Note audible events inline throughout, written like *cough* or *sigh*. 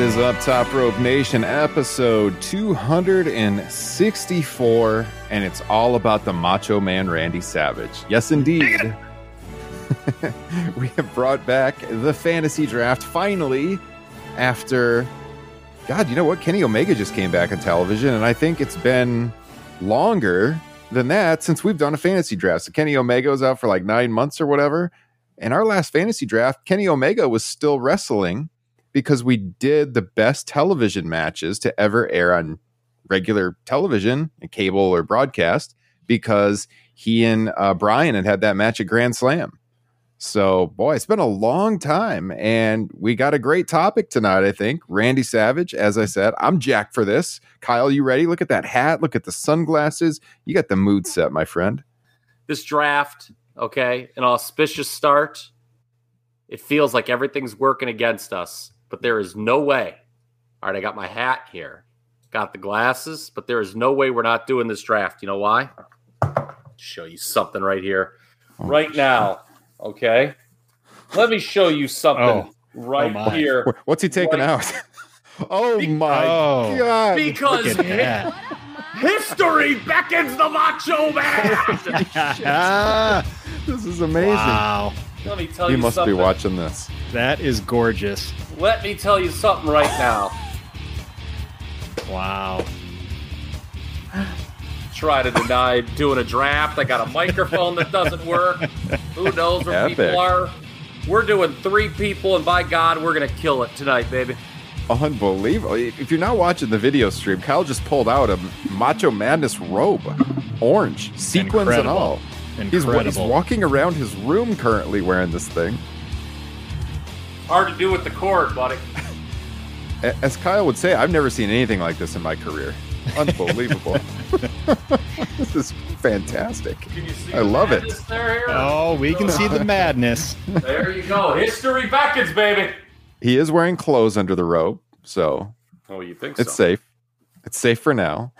What is up, Top Rope Nation? Episode 264, and it's all about the Macho Man Randy Savage. Yes, indeed. *laughs* we have brought back the fantasy draft finally after, God, you know what? Kenny Omega just came back on television, and I think it's been longer than that since we've done a fantasy draft. So Kenny Omega was out for like nine months or whatever. And our last fantasy draft, Kenny Omega was still wrestling because we did the best television matches to ever air on regular television, cable or broadcast, because he and uh, Brian had had that match at Grand Slam. So, boy, it's been a long time, and we got a great topic tonight. I think Randy Savage. As I said, I'm Jack for this. Kyle, you ready? Look at that hat. Look at the sunglasses. You got the mood set, my friend. This draft, okay, an auspicious start. It feels like everything's working against us but there is no way. All right, I got my hat here, got the glasses, but there is no way we're not doing this draft. You know why? Show you something right here, oh, right now. Okay, let me show you something oh, right oh here. What's he taking right. out? *laughs* oh Be- my oh, god! Because history beckons the Macho Man. *laughs* *laughs* this is amazing. Wow. Let me tell you. You must something. be watching this. That is gorgeous. Let me tell you something right now. Wow. Try to deny doing a draft. I got a microphone that doesn't work. Who knows where Epic. people are? We're doing three people, and by God, we're gonna kill it tonight, baby. Unbelievable. If you're not watching the video stream, Kyle just pulled out a Macho Madness robe. Orange. Sequins Incredible. and all. Incredible. He's, he's walking around his room currently wearing this thing. Hard to do with the cord, buddy. As Kyle would say, I've never seen anything like this in my career. Unbelievable. *laughs* this is fantastic. I love it. There, oh, we can see the madness. there you go. History beckons, baby. He is wearing clothes under the robe, so. Oh, you think it's so? safe. It's safe for now.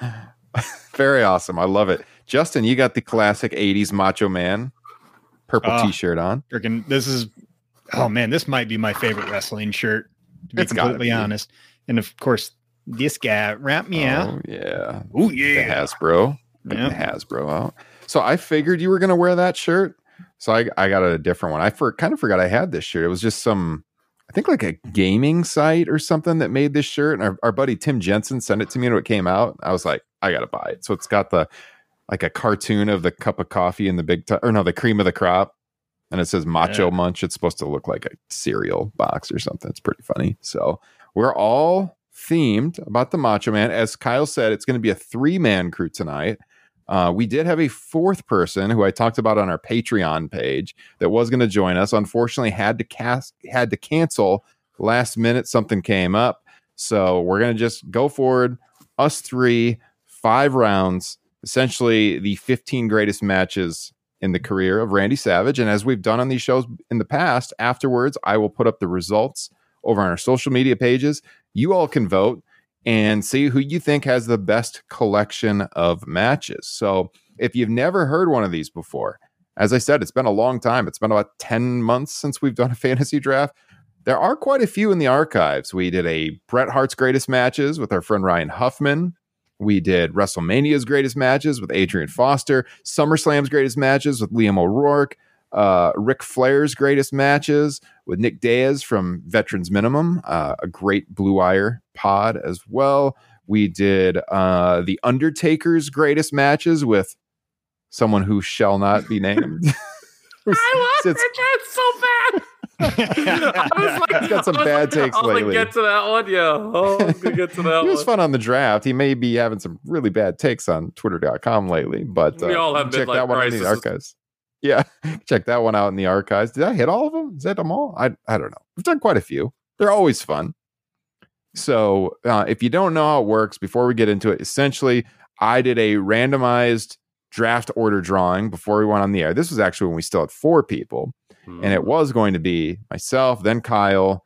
*laughs* Very awesome. I love it. Justin, you got the classic 80s Macho Man purple uh, t-shirt on. Freaking, this is oh man, this might be my favorite wrestling shirt, to be it's completely honest. And of course, this guy wrap me oh, out. Yeah. Oh yeah. The Hasbro. Yeah. The Hasbro out. So I figured you were gonna wear that shirt. So I, I got a different one. I for, kind of forgot I had this shirt. It was just some, I think like a gaming site or something that made this shirt. And our, our buddy Tim Jensen sent it to me when it came out. I was like, I gotta buy it. So it's got the like a cartoon of the cup of coffee and the big t- or no, the cream of the crop and it says Macho yeah. Munch. It's supposed to look like a cereal box or something. It's pretty funny. So we're all themed about the Macho Man. As Kyle said, it's going to be a three man crew tonight. Uh, we did have a fourth person who I talked about on our Patreon page that was going to join us. Unfortunately, had to cast had to cancel last minute. Something came up, so we're going to just go forward. Us three, five rounds, essentially the 15 greatest matches in the career of Randy Savage. And as we've done on these shows in the past, afterwards, I will put up the results over on our social media pages. You all can vote and see who you think has the best collection of matches. So if you've never heard one of these before, as I said, it's been a long time. It's been about 10 months since we've done a *laughs* fantasy draft. There are quite a few in the archives. We did a Bret Hart's greatest matches with our friend Ryan Huffman. We did WrestleMania's greatest matches with Adrian Foster, SummerSlam's greatest matches with Liam O'Rourke, uh, Ric Flair's greatest matches with Nick Diaz from Veterans Minimum, uh, a great Blue Wire pod as well. We did uh, The Undertaker's greatest matches with someone who shall not be named. *laughs* I *laughs* love that so bad. I was like, got some bad like, takes I'll lately. get to that one, yeah. Oh, I'm gonna get to that. *laughs* he was one. fun on the draft. He may be having some really bad takes on Twitter.com lately, but we uh, all have check that one crisis. in the archives. Yeah, *laughs* check that one out in the archives. Did I hit all of them? Is that them all? I I don't know. We've done quite a few. They're always fun. So uh, if you don't know how it works, before we get into it, essentially, I did a randomized draft order drawing before we went on the air. This was actually when we still had four people, Hmm. and it was going to be myself, then Kyle,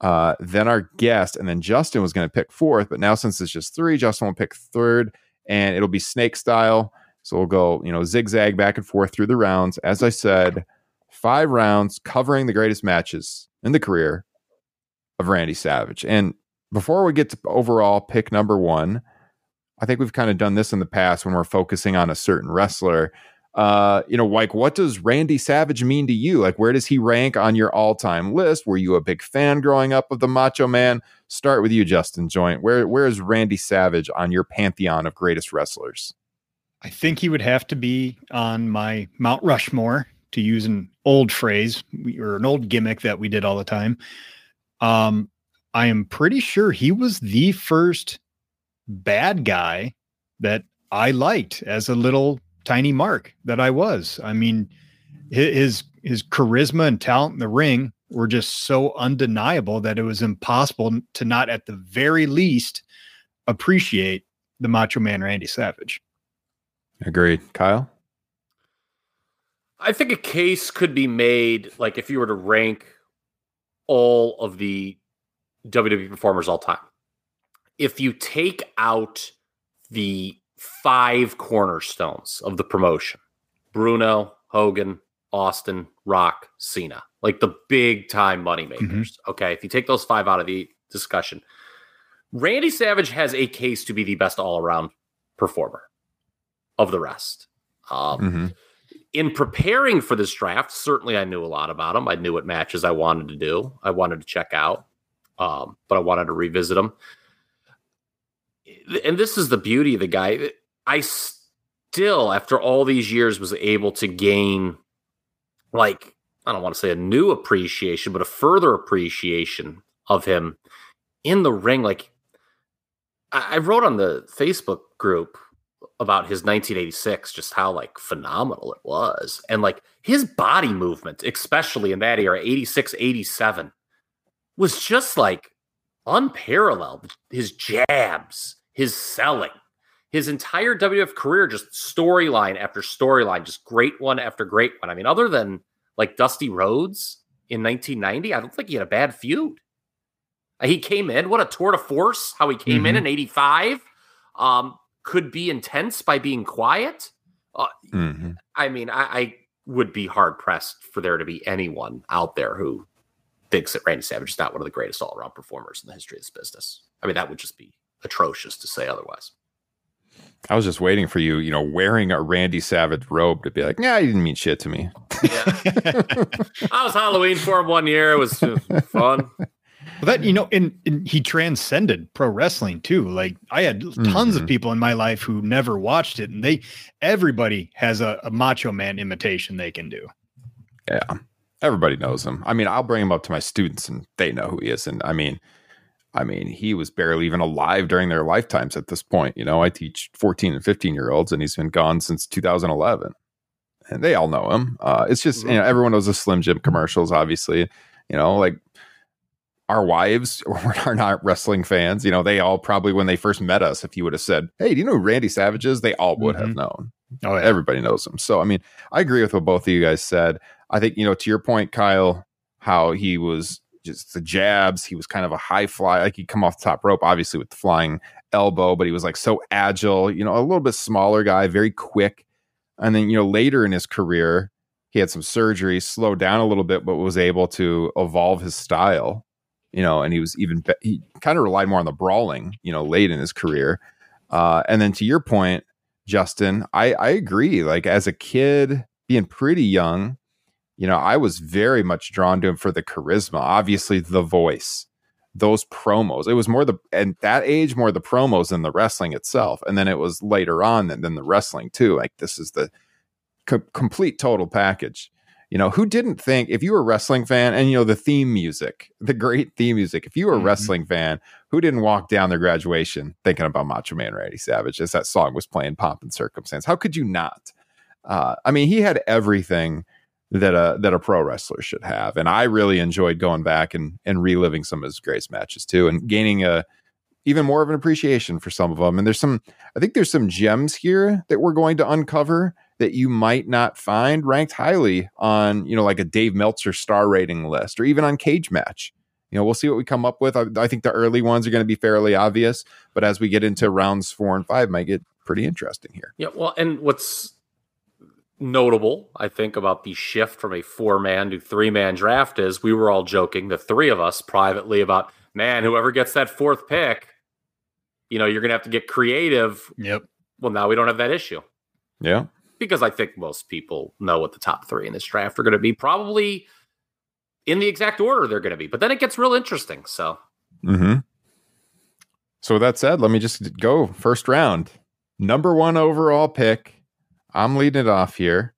uh, then our guest, and then Justin was going to pick fourth. But now since it's just three, Justin will pick third, and it'll be snake style. So we'll go, you know, zigzag back and forth through the rounds. As I said, five rounds covering the greatest matches in the career of Randy Savage. And before we get to overall pick number one, I think we've kind of done this in the past when we're focusing on a certain wrestler. Uh, you know, like what does Randy Savage mean to you? Like, where does he rank on your all-time list? Were you a big fan growing up of the Macho Man? Start with you, Justin Joint. Where where is Randy Savage on your pantheon of greatest wrestlers? I think he would have to be on my Mount Rushmore, to use an old phrase or an old gimmick that we did all the time. Um, I am pretty sure he was the first bad guy that I liked as a little tiny mark that I was. I mean, his his charisma and talent in the ring were just so undeniable that it was impossible to not at the very least appreciate the Macho Man Randy Savage. Agreed, Kyle. I think a case could be made, like if you were to rank all of the WWE performers all time. If you take out the five cornerstones of the promotion Bruno, Hogan, Austin, Rock, Cena, like the big time moneymakers. Mm-hmm. Okay. If you take those five out of the discussion, Randy Savage has a case to be the best all around performer of the rest. Um, mm-hmm. In preparing for this draft, certainly I knew a lot about him. I knew what matches I wanted to do, I wanted to check out, um, but I wanted to revisit them and this is the beauty of the guy. I still, after all these years, was able to gain, like, I don't want to say a new appreciation, but a further appreciation of him in the ring. Like, I wrote on the Facebook group about his 1986, just how like phenomenal it was. And like his body movement, especially in that era, 86, 87, was just like unparalleled. His jabs, his selling, his entire WF career, just storyline after storyline, just great one after great one. I mean, other than like Dusty Rhodes in 1990, I don't think he had a bad feud. He came in, what a tour de force, how he came mm-hmm. in in 85. Um, could be intense by being quiet. Uh, mm-hmm. I mean, I, I would be hard pressed for there to be anyone out there who thinks that Randy Savage is not one of the greatest all around performers in the history of this business. I mean, that would just be atrocious to say otherwise. I was just waiting for you, you know, wearing a Randy Savage robe to be like, yeah, he didn't mean shit to me. Yeah. *laughs* I was Halloween for him one year. It was fun. Well, that you know, and, and, he transcended pro wrestling too. Like I had tons mm-hmm. of people in my life who never watched it, and they everybody has a, a Macho Man imitation they can do. Yeah, everybody knows him. I mean, I'll bring him up to my students, and they know who he is. And I mean, I mean, he was barely even alive during their lifetimes at this point. You know, I teach 14 and 15 year olds, and he's been gone since 2011. And they all know him. Uh, it's just, mm-hmm. you know, everyone knows the Slim Jim commercials, obviously. You know, like our wives *laughs* are not wrestling fans. You know, they all probably, when they first met us, if you would have said, Hey, do you know who Randy Savage is? They all would mm-hmm. have known. Oh, yeah. everybody knows him. So I mean, I agree with what both of you guys said. I think you know to your point, Kyle, how he was just the jabs. He was kind of a high fly, like he'd come off the top rope, obviously with the flying elbow, but he was like so agile. You know, a little bit smaller guy, very quick. And then you know later in his career, he had some surgery, slowed down a little bit, but was able to evolve his style. You know, and he was even he kind of relied more on the brawling. You know, late in his career. Uh, and then to your point, Justin, I, I agree. Like as a kid, being pretty young, you know, I was very much drawn to him for the charisma, obviously the voice, those promos. It was more the and that age more the promos than the wrestling itself, and then it was later on than, than the wrestling too. Like this is the co- complete total package. You know, who didn't think if you were a wrestling fan and you know the theme music, the great theme music, if you were a mm-hmm. wrestling fan, who didn't walk down their graduation thinking about Macho Man Randy Savage as that song was playing Pomp and Circumstance? How could you not? Uh, I mean, he had everything that a that a pro wrestler should have, and I really enjoyed going back and and reliving some of his greatest matches too, and gaining a even more of an appreciation for some of them. And there's some, I think there's some gems here that we're going to uncover that you might not find ranked highly on, you know, like a Dave Meltzer star rating list or even on Cage Match. You know, we'll see what we come up with. I, I think the early ones are going to be fairly obvious, but as we get into rounds four and five, might get pretty interesting here. Yeah, well, and what's notable, I think, about the shift from a four man to three man draft is we were all joking, the three of us privately, about man, whoever gets that fourth pick, you know, you're going to have to get creative. Yep. Well, now we don't have that issue. Yeah because I think most people know what the top three in this draft are going to be. Probably in the exact order they're going to be, but then it gets real interesting. So, hmm so with that said, let me just go first round. Number one overall pick. I'm leading it off here,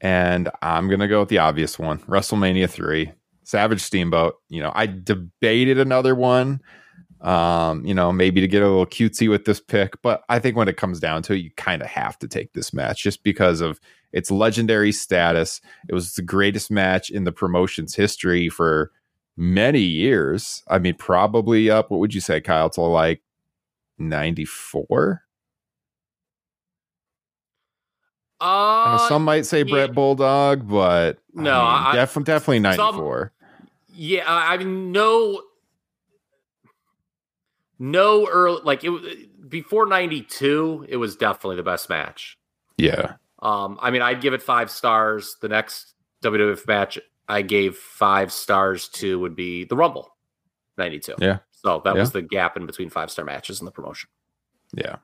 and I'm to go with the obvious one WrestleMania 3, Savage Steamboat. You know, I debated another one um, you know, maybe to get a little cutesy with this pick. But I think when it comes down to it, you kind of have to take this match just because of its legendary status. It was the greatest match in the promotion's history for many years. I mean, probably up, what would you say, Kyle, to like 94? Uh, some might say yeah. Bret Bulldog, but no, I mean, I, def- definitely 94. Some, yeah, I mean, no no early like it before 92 it was definitely the best match. Yeah. Um i mean i'd give it five stars. The next wwf match i gave five stars to would be the rumble 92 yeah. So that yeah. was the gap in between five star matches in the promotion. Yeah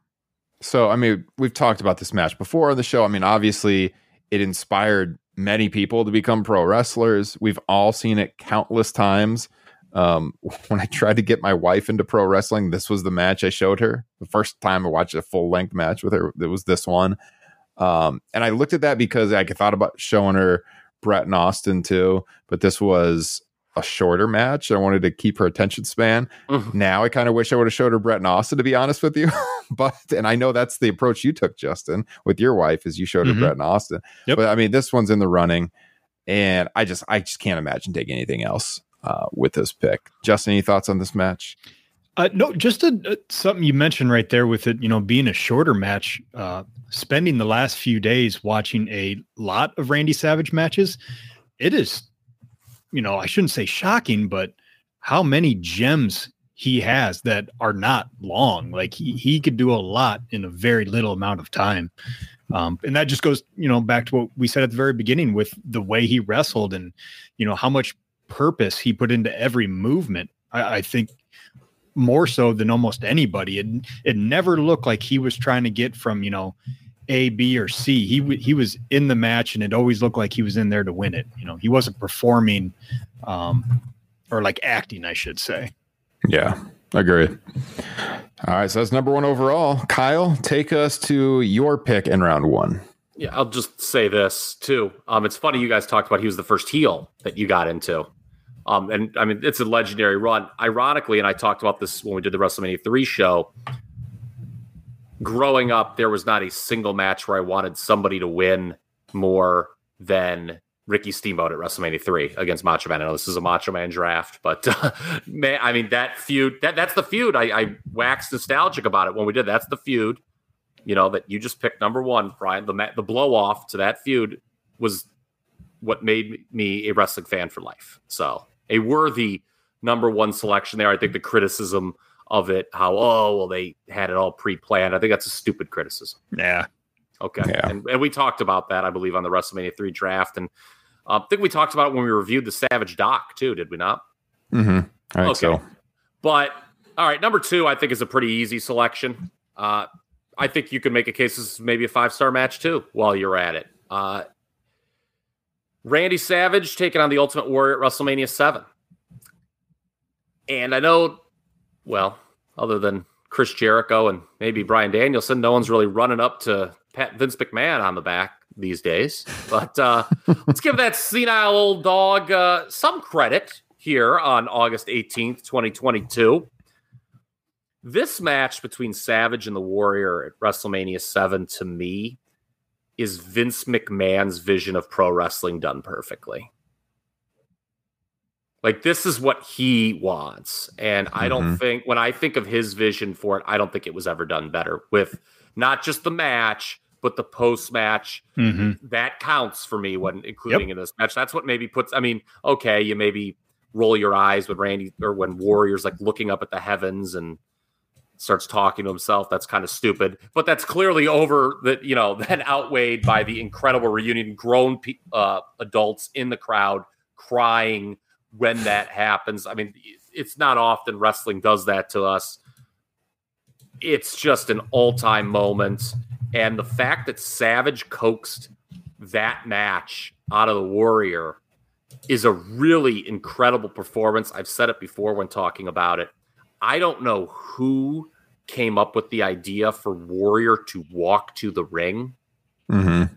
so i mean we've talked about this match before on the show i mean obviously it inspired many people to become pro wrestlers we've all seen it countless times um, *laughs* when I tried to get my wife into pro wrestling, this was the match I showed her. The first time I watched a full length match with her, it was this one. Um, and I looked at that because I thought about showing her Bret and Austin too, but this was a shorter match. I wanted to keep her attention span. Mm-hmm. Now I kind of wish I would have showed her Bret and Austin, to be honest with you. *laughs* but and I know that's the approach you took, Justin, with your wife, is you showed mm-hmm. her Bret and Austin. Yep. But I mean, this one's in the running, and I just I just can't imagine taking anything else uh, with this pick. Justin, any thoughts on this match? Uh, no, just a, a, something you mentioned right there with it, you know, being a shorter match. Uh, spending the last few days watching a lot of Randy Savage matches, it is, you know, I shouldn't say shocking, but how many gems he has that are not long. Like he he could do a lot in a very little amount of time. Um, and that just goes, you know, back to what we said at the very beginning with the way he wrestled and, you know, how much purpose he put into every movement. I, I think more so than almost anybody. It it never looked like he was trying to get from you know A, B, or C. He w- he was in the match, and it always looked like he was in there to win it. You know, he wasn't performing, um, or like acting, I should say. Yeah, agree. All right, so that's number one overall. Kyle, take us to your pick in round one. Yeah, I'll just say this too. Um, it's funny you guys talked about he was the first heel that you got into. Um, and I mean, it's a legendary run. Ironically, and I talked about this when we did the WrestleMania 3 show. Growing up, there was not a single match where I wanted somebody to win more than Ricky Steamboat at WrestleMania 3 against Macho Man. I know this is a Macho Man draft, but uh, *laughs* man, I mean, that feud, that, that's the feud. I, I waxed nostalgic about it when we did. That's the feud you know, that you just picked number one, Brian. The the blow off to that feud was what made me a wrestling fan for life. So a worthy number one selection there. I think the criticism of it, how oh well they had it all pre-planned. I think that's a stupid criticism. Yeah. Okay. Yeah. And, and we talked about that, I believe, on the WrestleMania three draft, and uh, I think we talked about it when we reviewed the Savage doc too. Did we not? Mm-hmm. I think Okay. so. But all right, number two, I think is a pretty easy selection. Uh, I think you can make a case this is maybe a five star match too. While you're at it, uh, Randy Savage taking on the Ultimate Warrior at WrestleMania seven, and I know, well, other than Chris Jericho and maybe Bryan Danielson, no one's really running up to Pat Vince McMahon on the back these days. But uh, *laughs* let's give that senile old dog uh, some credit here on August 18th, 2022. This match between Savage and the Warrior at WrestleMania 7 to me is Vince McMahon's vision of pro wrestling done perfectly. Like this is what he wants. And I don't Mhm. think when I think of his vision for it, I don't think it was ever done better with not just the match, but the post match hmm that counts for me when including in this match. That's what maybe puts. I mean, okay, you maybe roll your eyes when Randy or when Warriors like looking up at the heavens and starts talking to himself. That's kind of stupid, but that's clearly over. That you know, *laughs* then outweighed by the incredible reunion, grown pe- uh, adults in the crowd crying when that happens. I mean, it's not often wrestling does that to us. It's just an all-time moment. And the fact that Savage coaxed that match out of the Warrior is a really incredible performance. I've said it before when talking about it. I don't know who came up with the idea for Warrior to walk to the ring, Mm-hmm.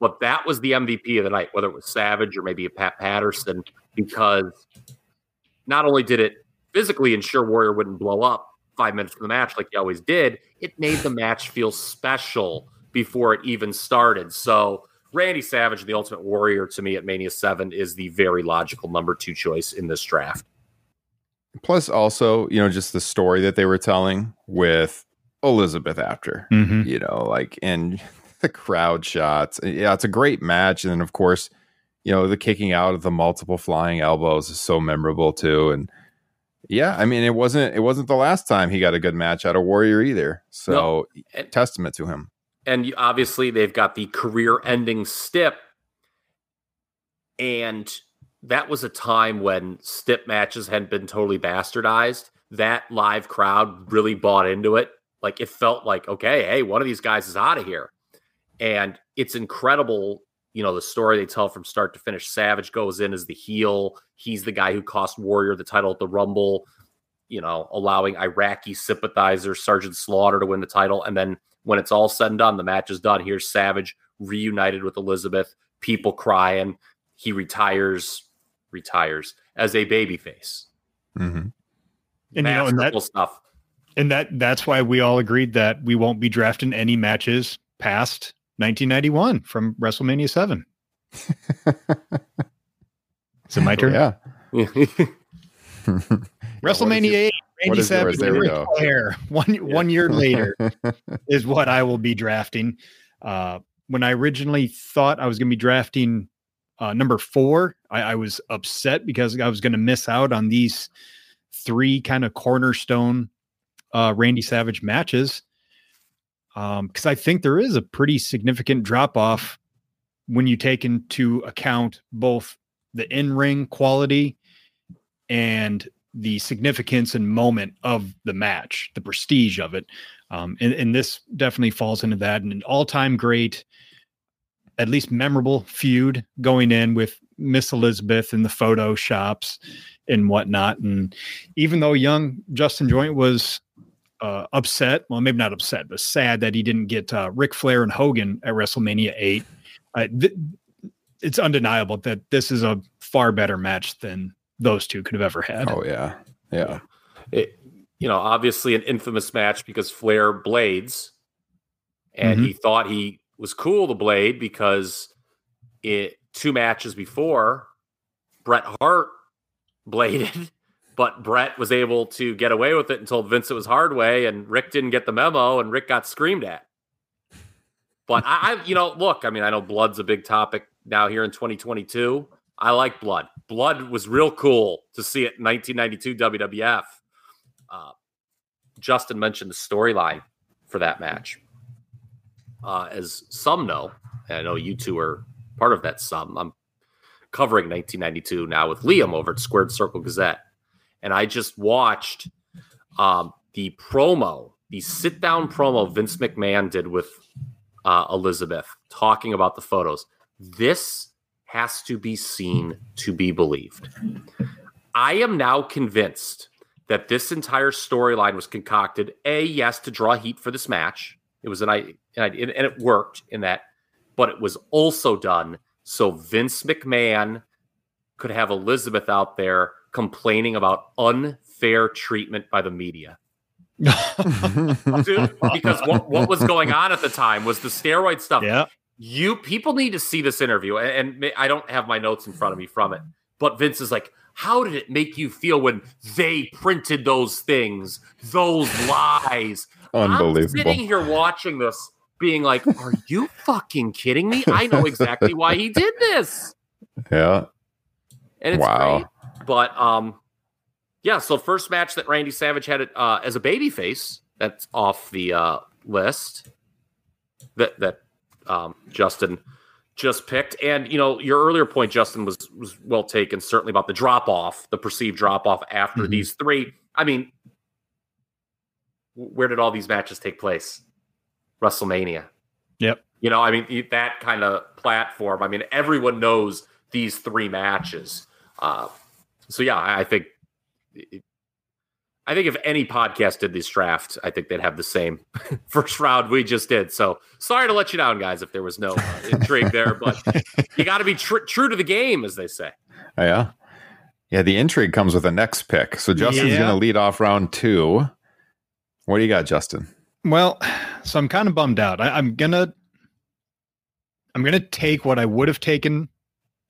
But that was the MVP of the night, whether it was Savage or maybe a Pat Patterson, because not only did it physically ensure Warrior wouldn't blow up five minutes from the match like he always did, it made the match feel special before it even started. So Randy Savage, the Ultimate Warrior, to me at Mania 7 is the very logical number two choice in this draft. Plus, also, you know, just the story that they were telling with Elizabeth after, hmm you know, like, and the crowd shots. Uh, yeah, it's a great match. And then, of course, you know, the kicking out of the multiple flying elbows is so memorable too. And yeah, I mean, it wasn't it wasn't the last time he got a good match out of Warrior either. So And- testament to him. and obviously they've got the career-ending stip, and that was a time when stip matches hadn't been totally bastardized. That live crowd really bought into it. Like it felt like, okay, hey, one of these guys is out of here, and it's incredible. You know the story they tell from start to finish. Savage goes in as the heel. He's the guy who cost Warrior the title at the Rumble. You know, allowing Iraqi sympathizer Sergeant Slaughter to win the title, and then when it's all said and done, the match is done. Here's Savage reunited with Elizabeth, people crying. He retires, retires as a babyface. hmm And you know, and that stuff. and that that's why we all agreed that we won't be drafting any matches past 1991 from WrestleMania 7. *laughs* Is it my turn? Yeah. WrestleMania 8, Randy *laughs* what is Savage, yours? There we go. Flair. One one year later *laughs* is what I will be drafting. Uh, when I originally thought I was going to be drafting uh, number four, I, I was upset because I was going to miss out on these three kind of cornerstone uh, Randy Savage matches. Because I think there is a pretty significant drop off when you take into account both the in ring quality and the significance and moment of the match, the prestige of it. Um, and, and this definitely falls into that. And an all time great, at least memorable feud going in with Miss Elizabeth in the photo shops and whatnot. And even though young Justin Joint was uh, upset, well, maybe not upset, but sad that he didn't get uh, Ric Flair and Hogan at WrestleMania 8. Uh, th- it's undeniable that this is a far better match than those two could have ever had. oh yeah. Yeah. It, you know, obviously an infamous match because Flair blades, and Mhm. he thought he was cool to blade because it two matches before Bret Hart *laughs* bladed, but Bret was able to get away with it and told Vince it was hard way, and Ric didn't get the memo, and Ric got screamed at. But I, I, you know, look, I mean, I know blood's a big topic now here in 2022. I like blood. Blood was real cool to see it in 1992 WWF. Uh, Justin mentioned the storyline for that match. Uh, as some know, and I know you two are part of that some, I'm covering 1992 now with Liam over at Squared Circle Gazette. And I just watched um, the promo, the sit down promo Vince McMahon did with uh, Elizabeth talking about the photos. This has to be seen to be believed. I am now convinced that this entire storyline was concocted. A, yes, to draw heat for this match. It was an I, and it worked in that, but it was also done so Vince McMahon could have Elizabeth out there complaining about unfair treatment by the media. *laughs* Dude, because what, what was going on at the time was the steroid stuff. Yeah. You people need to see this interview, and, and I don't have my notes in front of me from it, but Vince is like, how did it make you feel when they printed those things, those *laughs* lies? Unbelievable. I'm sitting here watching this, being like, "Are you fucking kidding me? I know exactly why he did this." *laughs* Yeah. And it's Wow. great. But um, yeah. So first match that Randy Savage had it uh, as a babyface. That's off the uh, list. That that um, Justin just picked. And you know, your earlier point, Justin, was was well taken. Certainly about the drop off, the perceived drop off after Mhm. these three. I mean, where did all these matches take place? WrestleMania. Yep. You know, I mean, that kind of platform. I mean, everyone knows these three matches. Uh, so yeah, I I think. I think if any podcast did this draft, I think they'd have the same *laughs* first round we just did. So sorry to let you down, guys, if there was no uh, intrigue there, but you got to be tr- true to the game, as they say. Oh, yeah. Yeah. The intrigue comes with the next pick. So Justin's Yeah. going to lead off round two. What do you got, Justin? Well, so I'm kind of bummed out. I, I'm gonna I'm gonna take what I would have taken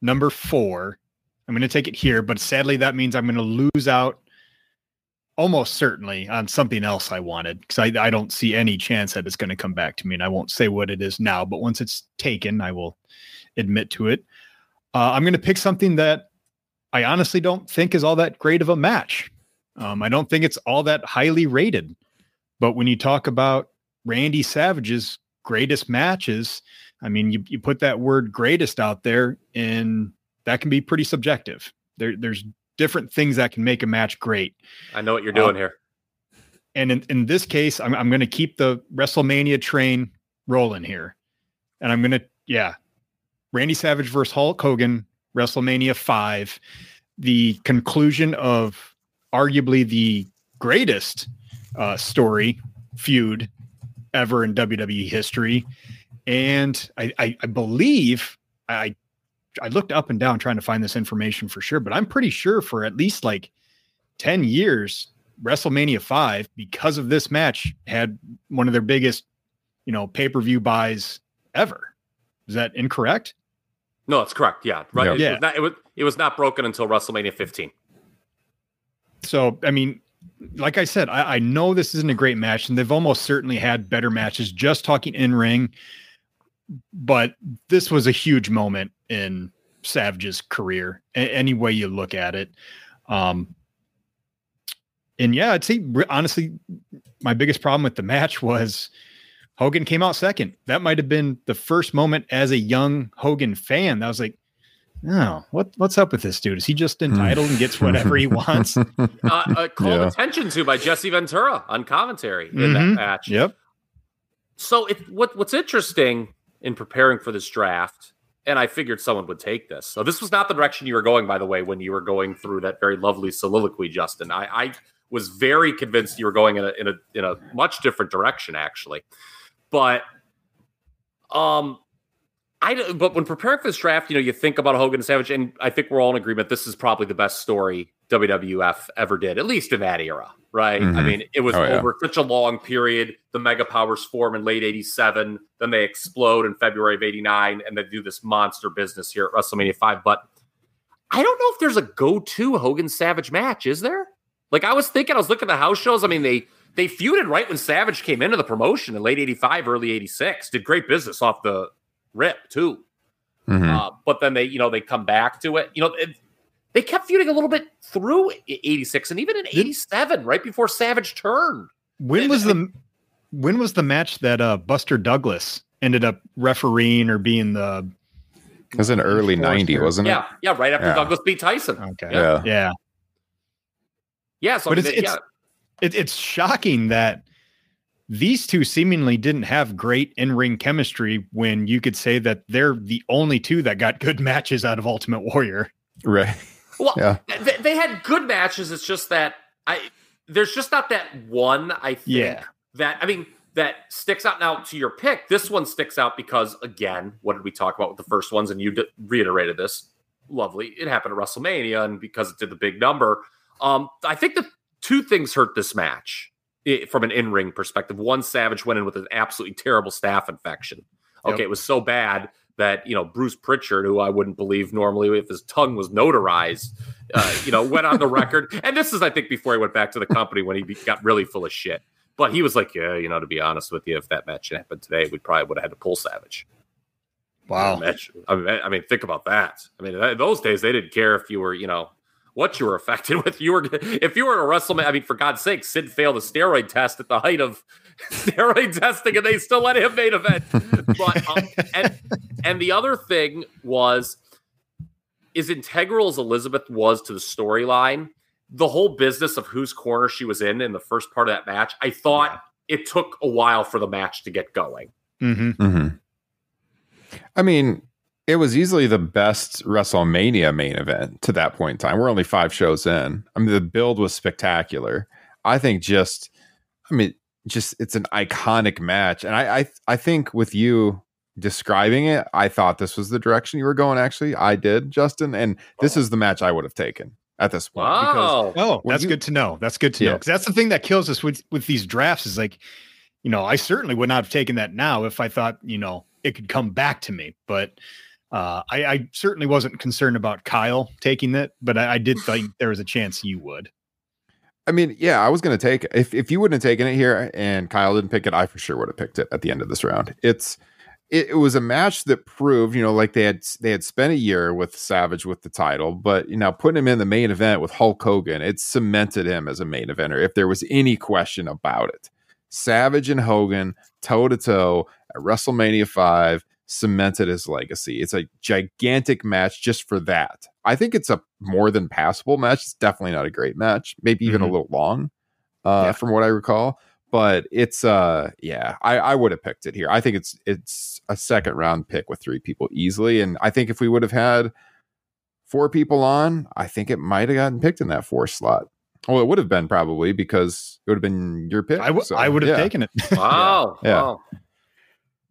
number four. I'm gonna take it here, but sadly that means I'm gonna lose out almost certainly on something else I wanted because I, I don't see any chance that it's gonna come back to me. And I won't say what it is now, but once it's taken, I will admit to it. Uh, I'm gonna pick something that I honestly don't think is all that great of a match. Um, I don't think it's all that highly rated. But when you talk about Randy Savage's greatest matches, I mean, you, you put that word greatest out there, and that can be pretty subjective. There, there's different things that can make a match great. I know what you're doing Um, here. And in, in this case, I'm, I'm going to keep the WrestleMania train rolling here. And I'm going to, yeah, Randy Savage versus Hulk Hogan, WrestleMania 5, the conclusion of arguably the greatest uh, story feud ever in WWE history. And I, I, I believe I, I looked up and down trying to find this information for sure, but I'm pretty sure for at least like 10 years, WrestleMania 5, because of this match, had one of their biggest, you know, pay per view buys ever. Is that incorrect? No, it's correct. Yeah, right. Yeah. It, Yeah. Was not, it, was, it was not broken until WrestleMania 15. So, I mean, like I said, I, I know this isn't a great match, and they've almost certainly had better matches just talking in ring. But this was a huge moment in Savage's career, a- any way you look at it. Um, and yeah, I'd say honestly, my biggest problem with the match *laughs* was Hogan came out second. That might have been the first moment as a young Hogan fan that was like, "Oh, what what's up with this dude? Is he just entitled and gets *laughs* whatever he wants?" Uh, uh, called *laughs* Yeah. attention to by Jesse Ventura on commentary in that Mhm. match. Yep. So it what what's interesting in preparing for this draft, and I figured someone would take this. So this was not the direction you were going, by the way, when you were going through that very lovely soliloquy, Justin. I, I was very convinced you were going in a in a in a much different direction, actually. But um I but when preparing for this draft, you know, you think about Hogan and Savage, and I think we're all in agreement. This is probably the best story WWF ever did, at least in that era, right? I Mhm. mean, it was Oh, yeah. over such a long period. The Mega Powers form in late '87, then they explode in February of '89, and they do this monster business here at WrestleMania Five. But I don't know if there's a go-to Hogan Savage match. Is there? Like I was thinking, I was looking at the house shows. I mean, they they feuded right when Savage came into the promotion in late 85, early 86. Did great business off the rip, too. Mhm. Uh, but then they, you know, they come back to it. You know, it, they kept feuding a little bit through 86 and even in 87, right before Savage turned. When was the when was the match that uh Buster Douglas ended up refereeing or being the It was in early Fourth 90, wasn't it? Yeah, yeah, right after Yeah. Douglas beat Tyson. Okay. Yeah. Yeah. Yeah. Yeah, so But I mean, it's- it's- yeah, It, it's shocking that these two seemingly didn't have great in-ring chemistry when you could say that they're the only two that got good *laughs* matches out of Ultimate Warrior. Right. Well, Yeah. they, they had good matches. It's just that I there's just not that one. I think Yeah. that I mean that sticks out. Now to your pick, this one sticks out because again, what did we talk about with the first ones? And you d- reiterated this. Lovely. It happened at WrestleMania, and because it did the big number, um, I think the two things hurt this match i- from an in-ring perspective. One, Savage went in with an absolutely terrible staph infection. Okay, Yep. it was so bad that you know Bruce Pritchard, who I wouldn't believe normally if his tongue was notarized, uh, you know, went on the record. *laughs* And this is, I think, before he went back to the company when he got really full of shit. But he was like, yeah, you know, to be honest with you, if that match happened today, we probably would have had to pull Savage. Match. I mean, I mean, think about that. I mean, in those days they didn't care if you were, you know, what you were affected *laughs* with. You were, if you were in a WrestleMania. I mean, for God's sake, Sid failed a steroid test at the height of *laughs* steroid testing, and they still let him main event. But um, and and the other thing was, as integral as Elizabeth was to the storyline, the whole business of whose corner she was in in the first part of that match, I thought it took a while for the match to get going. hmm hmm I mean, it was easily the best WrestleMania main event to that point in time. We're only five shows in. I mean, the build was spectacular. I think just, I mean, just it's an iconic match, and I, I, I think with you describing it, I thought this was the direction you were going. Actually, I did, Justin, and this is the match I would have taken at this point because Wow. Oh, that's you- good to know. That's good to know because that's the thing that kills us with with these drafts is like, you know, I certainly would not have taken that now if I thought you know it could come back to me, but. Uh, I, I certainly wasn't concerned about Kyle taking it, but I, I did think there was a chance you would. I mean, yeah, I was going to take if if you wouldn't have taken it here and Kyle didn't pick it, I for sure would have picked it at the end of this round. It's it, it was a match that proved, you know, like they had they had spent a year with Savage with the title, but you know, putting him in the main event with Hulk Hogan, it cemented him as a main eventer. If there was any question about it, Savage and Hogan toe to toe at WrestleMania five cemented his legacy. It's a gigantic match just for that. I think it's a more than passable match. It's definitely not a great match, maybe even Mhm. a little long, uh, Yeah. from what I recall. But it's uh yeah, I, I would have picked it here. I think it's it's a second round pick with three people easily. And I think if we would have had four people on, I think it might have gotten picked in that four slot. Well, it would have been probably because it would have been your pick. I, w- So, I would have yeah. taken it. *laughs* Wow. Yeah. Wow.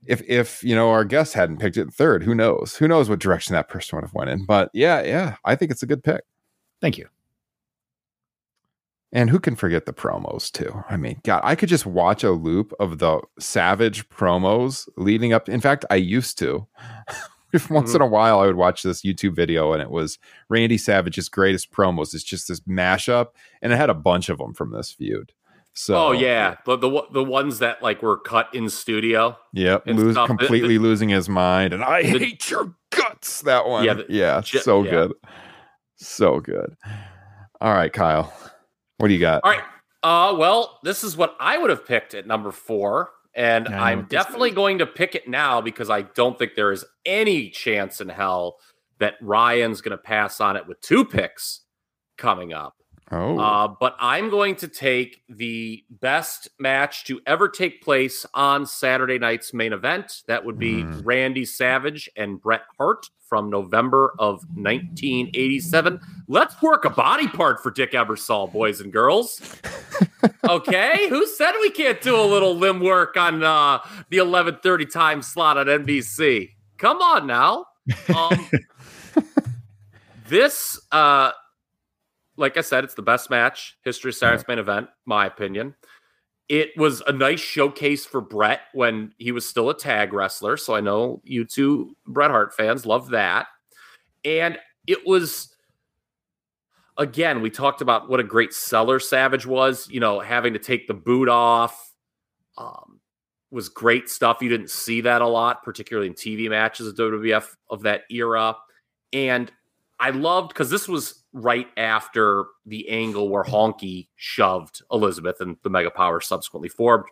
If if you know our guest hadn't picked it third, who knows? Who knows what direction that person would have went in? But yeah, yeah, I think it's a good pick. Thank you. And who can forget the promos too? I mean, God, I could just watch a loop of the Savage promos leading up. In fact, I used to. *laughs* if once mm-hmm. in a while, I would watch this YouTube video, and it was Randy Savage's greatest promos. It's just this mashup, and it had a bunch of them from this feud. So, oh yeah, the, the the ones that like were cut in studio. Yep, lose, stuff. The- completely losing his mind, and I the- hate your guts. That one, Yeah, yeah, the- so yeah. good, so good. All right, Kyle, what do you got? All right. Uh, well, this is what I would have picked at number four, and know I'm definitely going to pick it now because I don't think there is any chance in hell that Ryan's going to pass on it with two picks coming up. Oh, Uh, but I'm going to take the best match to ever take place on Saturday night's main event. That would be Hmm. Randy Savage and Bret Hart from November of 1987. Let's work a body part for Dick Ebersol, boys and girls. *laughs* okay, who said we can't do a little limb work on uh, the 11:30 time slot on NBC? Come on now. Um, *laughs* this uh like I said, it's the best match, history of Saturday's main event, my opinion. It was a nice showcase for Bret when he was still a tag wrestler. So I know you two Bret Hart fans love that. And it was again, we talked about what a great seller Savage was. You know, having to take the boot off um, was great stuff. You didn't see that a lot, particularly in TV matches of WWF of that era. And I loved because this was right after the angle where Honky shoved Elizabeth and the Mega Power subsequently formed.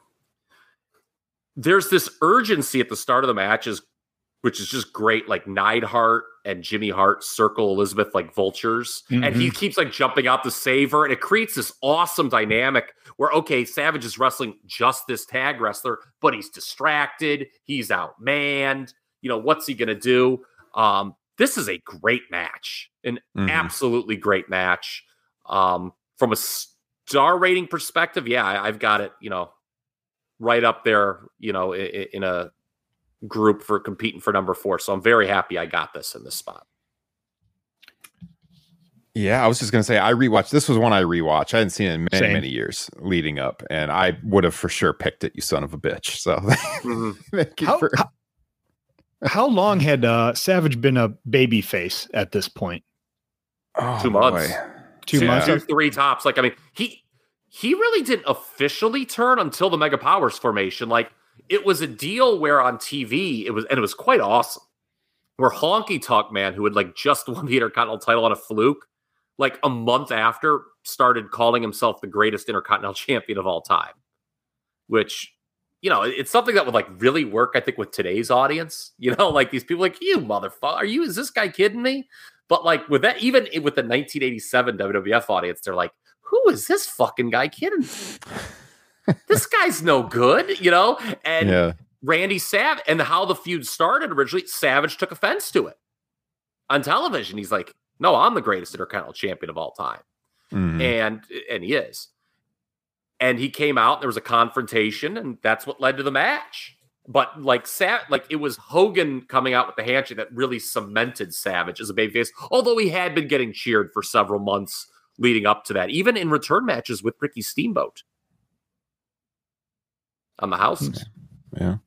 There's this urgency at the start of the matches, which is just great. Like Neidhart and Jimmy Hart circle Elizabeth like vultures, mm-hmm. and he mm-hmm. keeps like jumping out to save her, and it creates this awesome dynamic where okay, Savage is wrestling just this tag wrestler, but he's distracted, he's outmanned. You know what's he gonna do? Um, this is a great match, an mm-hmm. absolutely great match. Um, from a star rating perspective, yeah, I, have got it, you know, right up there, you know, in, in a group for competing for number four. So I'm very happy I got this in this spot. Yeah, I was just gonna say I rewatched. This was one I rewatched. I hadn't seen it in many Same. many years leading up, and I would have for sure picked it. You son of a bitch! So *laughs* mm-hmm. how, for- how, how long had uh, Savage been a baby face at this point? Oh, two months. Boy. Two, two months. Two, three tops. Like I mean, he he really didn't officially turn until the Mega Powers formation. Like it was a deal where on TV it was, and it was quite awesome. Where Honky Tonk Man, who had like just *laughs* won the Intercontinental title on a fluke, like a month after, started calling himself the greatest Intercontinental *laughs* champion of all time, which you know, it's something that would like really work, I think, with today's audience. You know, *laughs* like these people, like you motherfucker, are you? Is this guy kidding me? But like with that, even with the 1987 WWF audience, they're like, who is this fucking guy kidding? *laughs* this guy's no good, you know. And yeah. Randy Savage, and how the feud started originally, Savage took offense to it on television. He's like, "No, I'm the greatest Intercontinental Champion of all time," mm. and and he is and he came out. There was a confrontation, and that's what led to the match. But like Sa- like it was Hogan coming out with the handshake that really cemented Savage as a babyface. Although he had been getting cheered for several months leading up to that, even in return matches with Ricky Steamboat on the houses. Yeah.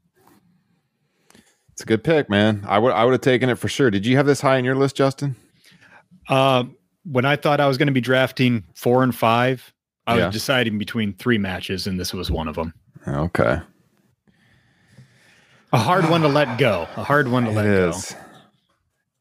It's a good pick, man. I would I would have taken it for sure. Did you have this high in your list, Justin? Uh, when I thought I was going to be drafting four and five, I yeah. was deciding between three matches, and this was one of them. Okay. A hard one to let go. A hard one to let go.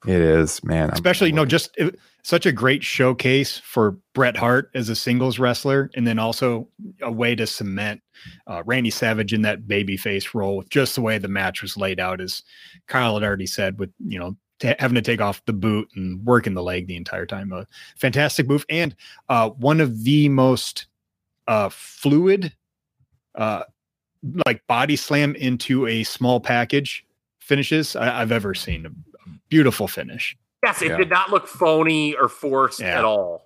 It is, man. Especially, you know, just it, such a great showcase for Bret Hart as a singles wrestler, and then also a way to cement uh, Randy Savage in that babyface role with just the way the match was laid out, as Kyle had already said, with you know t- having to take off the boot and working the leg the entire time. A fantastic move and uh, one of the most uh, fluid, uh, like body slam into a small package finishes I- have ever seen. A beautiful finish. Yes, it yeah. did not look phony or forced yeah. at all.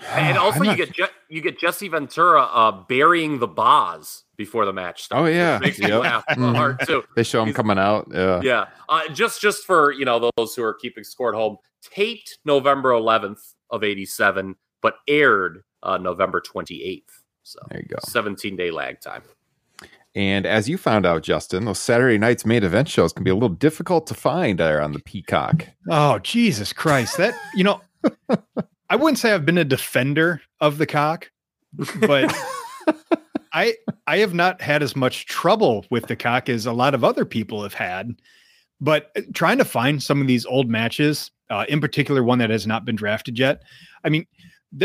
*sighs* And also, not... you get Je- you get Jesse Ventura uh, burying the Boz before the match starts. Oh yeah, makes yep. me laugh mm-hmm. hard too. They show him He's, coming out. Yeah, yeah. Uh, just just for you know those who are keeping score at home, taped November 11th of '87, but aired uh, November 28th. So there you go. 17 day lag time. And as you found out, Justin, those Saturday night's main event shows can be a little difficult to find there on the Peacock. Oh Jesus Christ! That you know. *laughs* I wouldn't say I've been a defender of the cock, but *laughs* I I have not had as much trouble with the cock as a lot of other people have had. But uh, trying to find some of these old matches, uh, in particular one that has not been drafted yet, I mean,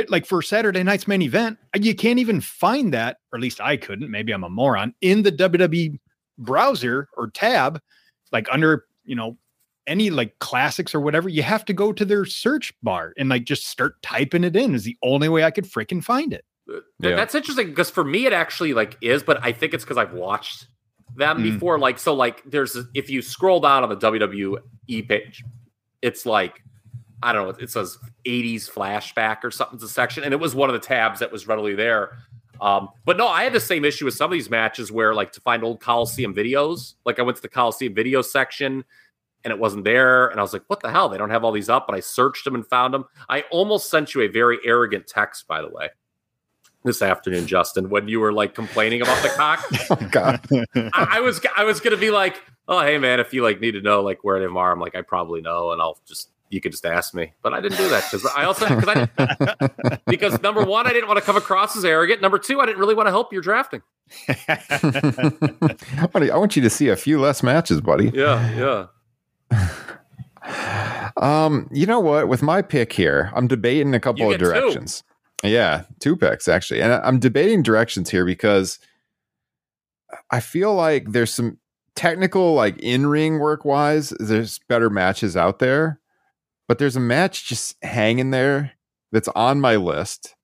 like for Saturday night's main event, uh, you can't even find that, or at least I couldn't. Maybe I'm a moron in the WWE browser or tab, like under you know any like classics or whatever, you have to go to their search bar and like just start typing it in is the only way I could freaking find it. Yeah. That's interesting because for me it actually like is, but I think it's because I've watched them mm. before. Like so, like there's if you scroll down on the WWE page, it's like I don't know, it says 80s flashback or something's a section, and it was one of the tabs that was readily there. Um, but no, I had the same issue with some of these matches where like to find old Coliseum videos, like I went to the Coliseum video section and it wasn't there. And I was like, what the hell? They don't have all these up. But I searched them and found them. I almost sent you a very arrogant text, by the way, this afternoon, Justin, when you were like complaining about the cock. *laughs* oh God. *laughs* I, I, was I was gonna be like, oh hey man, if you like need to know like where they are, I'm like, I probably know, and I'll just you could just ask me. But I didn't do that because I also because I *laughs* because number one, I didn't want to come across as arrogant. Number two, I didn't really want to help your drafting. I want- I want you to see a few less matches, buddy. Yeah, yeah. Um, you know what? With my pick here, I'm debating a couple You of directions. two. Yeah, two picks actually, and I'm debating directions here because I feel like there's some technical, like in ring work wise, there's better matches out there, but there's a match just hanging there that's on my list.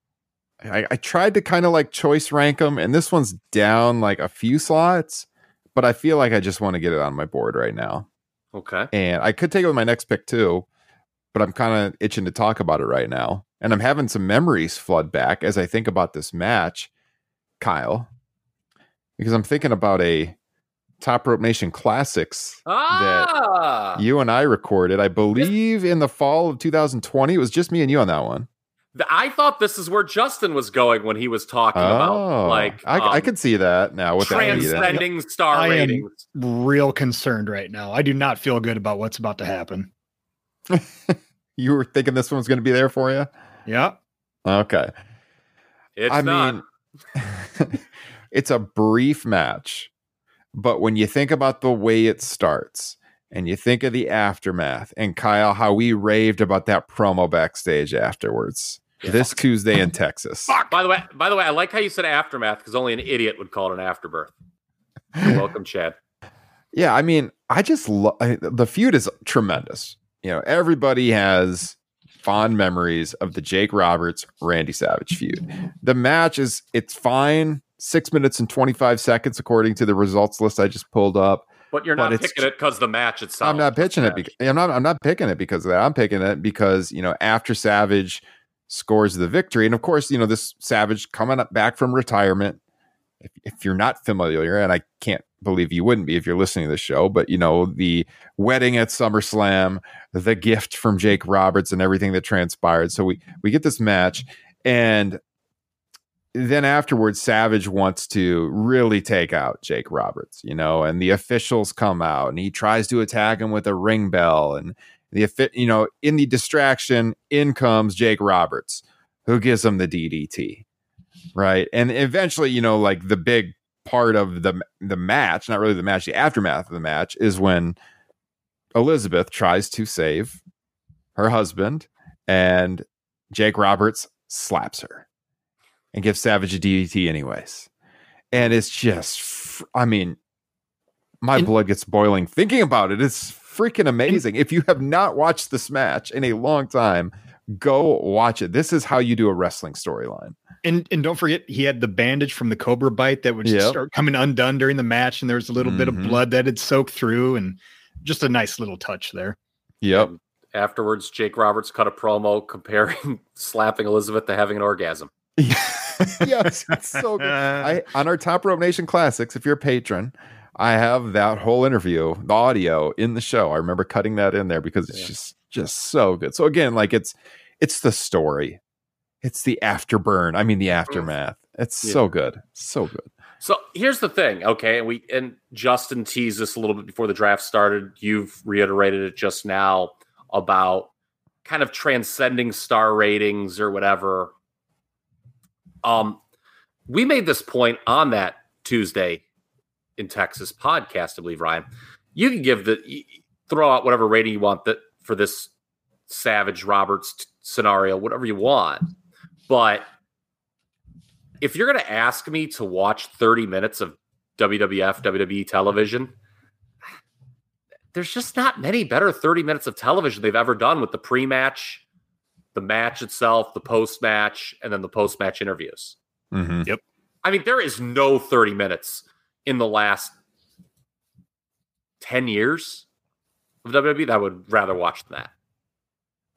I, I tried to kind of like choice rank them, and this one's down like a few slots, but I feel like I just want to get it on my board right now Okay. and I could take it with my next pick too, but I'm kind of itching to talk about it right now. And I'm having some memories flood back as I think about this match, Kyle, because I'm thinking about a Top Rope Nation Classics Ah, you and I recorded, I believe, in the fall of 2020. It was just me and you on that one. I thought this is where Justin was going when he was talking about like Oh, I, I um, could see that now with that transcending star I am- ratings. Real concerned right now. I do not feel good about what's about to happen. *laughs* You were thinking this one was going to be there for you? Yeah. Okay. It's I not. mean, *laughs* it's a brief match, but when you think about the way it starts and you think of the aftermath and Kyle, how we raved about that promo backstage afterwards Yeah. this Tuesday in Texas. By the way, by the way, I like how you said aftermath because only an idiot would call it an afterbirth. You're *laughs* welcome, Chad. Yeah, I mean, I just love the feud is tremendous. You know, everybody has fond memories of the Jake Roberts Randy Savage feud. The match is it's fine, six minutes and twenty five seconds according to the results list I just pulled up. But you're But not picking it because the match itself. I'm not pitching it. Because, I'm not. I'm not picking it because of that. I'm picking it because you know after Savage scores the victory, and of course you know this Savage coming up back from retirement. If, if you're not familiar, and I can't believe you wouldn't be if you're listening to the show, but you know the wedding at SummerSlam, the gift from Jake Roberts, and everything that transpired. So we we get this match, and then afterwards, Savage wants to really take out Jake Roberts, you know, and the officials come out and he tries to attack him with a ring bell. And the, you know, in the distraction, in comes Jake Roberts, who gives him the DDT. Right. And eventually, you know, like the big part of the, the match, not really the match, the aftermath of the match is when Elizabeth tries to save her husband and Jake Roberts slaps her and gives Savage a DDT anyways. And it's just I mean, my And- blood gets boiling thinking about it. It's freaking amazing. if you have not watched this match in a long time, go watch it. This is how you do a wrestling storyline. And and don't forget, he had the bandage from the cobra bite that would just Yep. start coming undone during the match, and there was a little bit of Mhm. blood that had soaked through, and just a nice little touch there. Yep. And afterwards, Jake Roberts cut a promo comparing *laughs* slapping Elizabeth to having an orgasm. *laughs* yes, it's so good. I *laughs* on our Top Rope Nation Classics, if you're a patron, I have that whole interview, the audio in the show. I remember cutting that in there because it's Yeah. just just so good. So again, like it's it's the story. It's the afterburn. I mean the aftermath. It's Yeah. so good. So good. So here's the thing, okay? And we and Justin teased this a little bit before the draft started. You've reiterated it just now about kind of transcending star ratings or whatever. Um, we made this point on that Tuesday in Texas podcast, I believe, Ryan. You can give the throw out whatever rating you want that for this Savage Roberts t- scenario, whatever you want, but if you're going to ask me to watch 30 minutes of WWF, WWE television, there's just not many better 30 minutes of television they've ever done with the pre match, the match itself, the post match, and then the post match interviews. hmm I mean, there is no 30 minutes in the last 10 years of WWE that I would rather watch than that.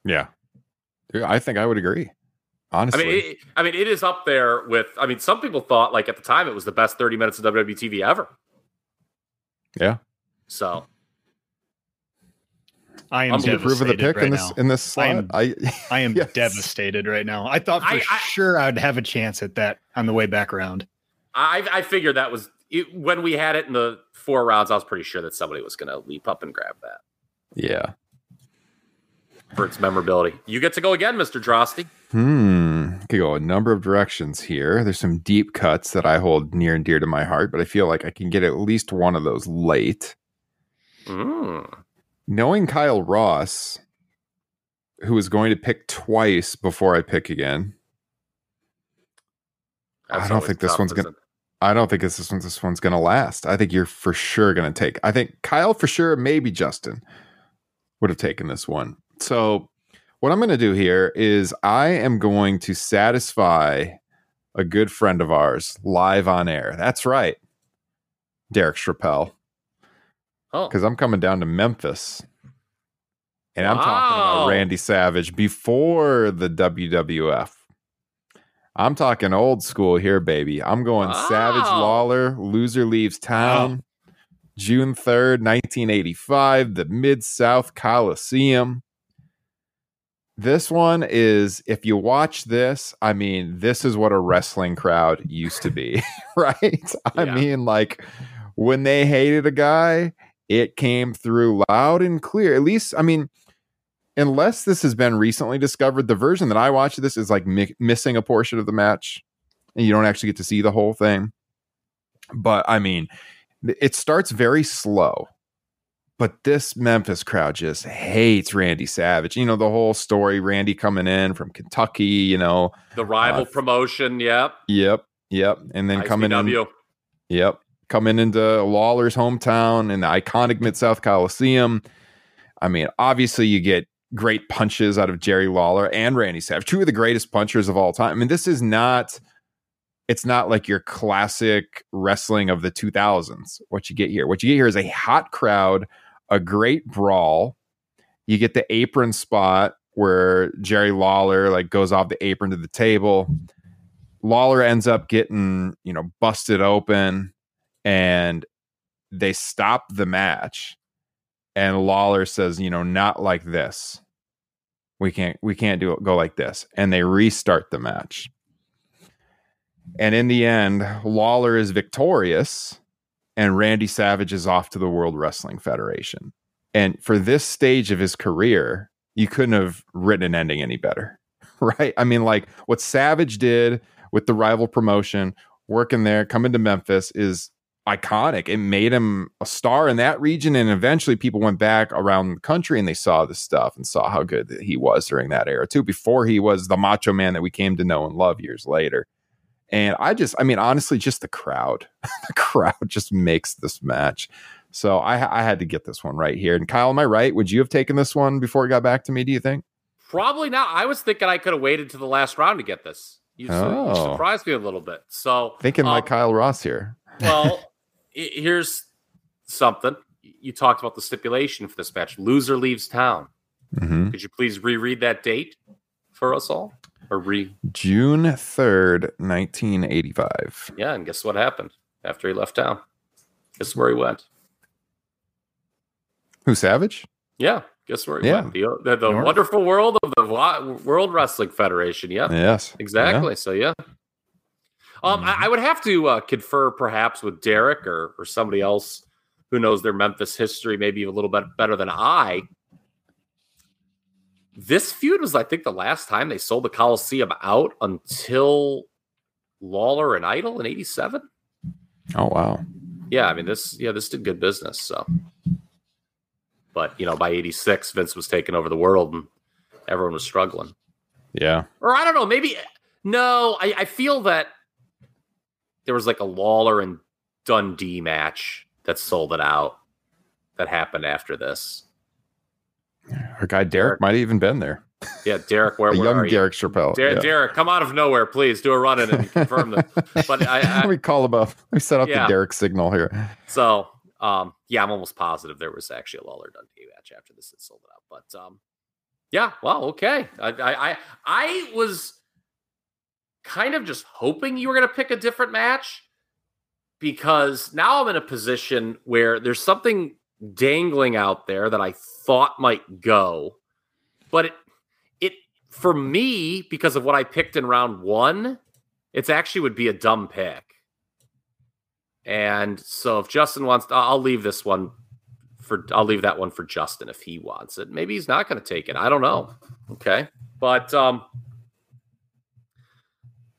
Yeah. Yeah, I think I would agree. I Honestly. mean, it, I mean, it is up there with. I mean, some people thought like at the time it was the best 30 minutes of WWE TV ever. yeah. So I am I'm Did you approve of the devastated pick right in this now. in this slot? I am- *laughs* I I am Yes. devastated right now. I thought for I- I- sure I'd have a chance at that on the way back around. I, I figured that was it, when we had it in the four rounds. I was pretty sure that somebody was going to leap up and grab that. Yeah. for its memorability. You get to go again, Mister Drosty. Hmm. Could go a number of directions here. There's some deep cuts that I hold near and dear to my heart, but I feel like I can get at least one of those late. Mm. Knowing Kyle Ross, who is going to pick twice before I pick again, I don't think this tough, one's gonna- I don't think this one, this one's going to last. I think you're for sure going to take. I think Kyle for sure, maybe Justin would have taken this one. So, what I'm going to do here is I am going to satisfy a good friend of ours live on air. That's right, Derek Chappelle, Oh, because I'm coming down to Memphis. And I'm talking about Randy Savage before the WWF. I'm talking old school here, baby. I'm going Savage Lawler, loser leaves town. June 3rd, 1985, the Mid South Coliseum. This one is, if you watch this, I mean, this is what a wrestling crowd used to be, *laughs* right? I Yeah. mean, like when they hated a guy, it came through loud and clear. At least, I mean, unless this has been recently discovered, the version that I watched of this is like mi- missing a portion of the match, and you don't actually get to see the whole thing. But I mean, it starts very slow. But this Memphis crowd just hates Randy Savage. You know, the whole story Randy coming in from Kentucky, you know. the rival uh, promotion. Yep. Yep. Yep. And then coming in. Yep. Coming into Lawler's hometown in the iconic Mid South Coliseum. I mean, obviously, you get great punches out of Jerry Lawler and Randy Savage, two of the greatest punchers of all time. I mean, this is not. It's not like your classic wrestling of the 2000s. What you get here, what you get here is a hot crowd, a great brawl. You get the apron spot where Jerry Lawler like goes off the apron to the table. Lawler ends up getting, you know, busted open and they stop the match. And Lawler says, you know, not like this. We can't we can't do it go like this. And they restart the match. And in the end, Lawler is victorious and Randy Savage is off to the World Wrestling Federation. And for this stage of his career, you couldn't have written an ending any better. *laughs* Right? I mean, like what Savage did with the rival promotion, working there, coming to Memphis is iconic. It made him a star in that region. And eventually people went back around the country and they saw this stuff and saw how good he was during that era too, before he was the macho man that we came to know and love years later. And I just, I mean, honestly, just the crowd, *laughs* the crowd just makes this match. So I, I had to get this one right here. And Kyle, am I right? Would you have taken this one before it got back to me? Do you think? Probably not. I was thinking I could have waited to the last round to get this. You, su- you Oh. surprised me a little bit. So Thinking like um, Kyle Ross here. well, *laughs* here's something. You talked about the stipulation for this match. Loser leaves town. hmm Could you please reread that date for us all? Re June 3rd, 1985. yeah, and guess what happened after he left town? Guess where he went? Who, Savage? Yeah, guess where he Yeah. went? The, the, the wonderful world of the World Wrestling Federation. Yep. Yes. Exactly. So yeah. Um, I, I would have to uh, confer perhaps with Derek or or somebody else who knows their Memphis history maybe a little bit better than I. This feud was, I think, the last time they sold the Coliseum out until Lawler and Idol in '87. Oh, wow. Yeah, I mean this. Yeah, this did good business. So, but you know, by '86, Vince was taking over the world and everyone was struggling Yeah. or I don't know, maybe no. I, I feel that there was like a Lawler and Dundee match that sold it out that happened after this. Our guy Derek might have even been there. Yeah, Derek, where, *laughs* where young are you? Derek Chappelle. Der- yeah. Derek, come out of nowhere, please. Do a run in and *laughs* confirm that. But I, Let I *laughs* me call him up. Let me set up Yeah. the Derek signal here. so um yeah, I'm almost positive there was actually a Lawler Dundee match after this that sold it out. But um yeah, well, okay. I I I, I was kind of just hoping you were going to pick a different match because now I'm in a position where there's something dangling out there that I thought might go, but it, it for me because of what I picked in round one, it's actually would be a dumb pick. And so if Justin wants, to, I'll leave this one for I'll leave that one for Justin if he wants it. Maybe he's not going to take it. I don't know. Okay, but um,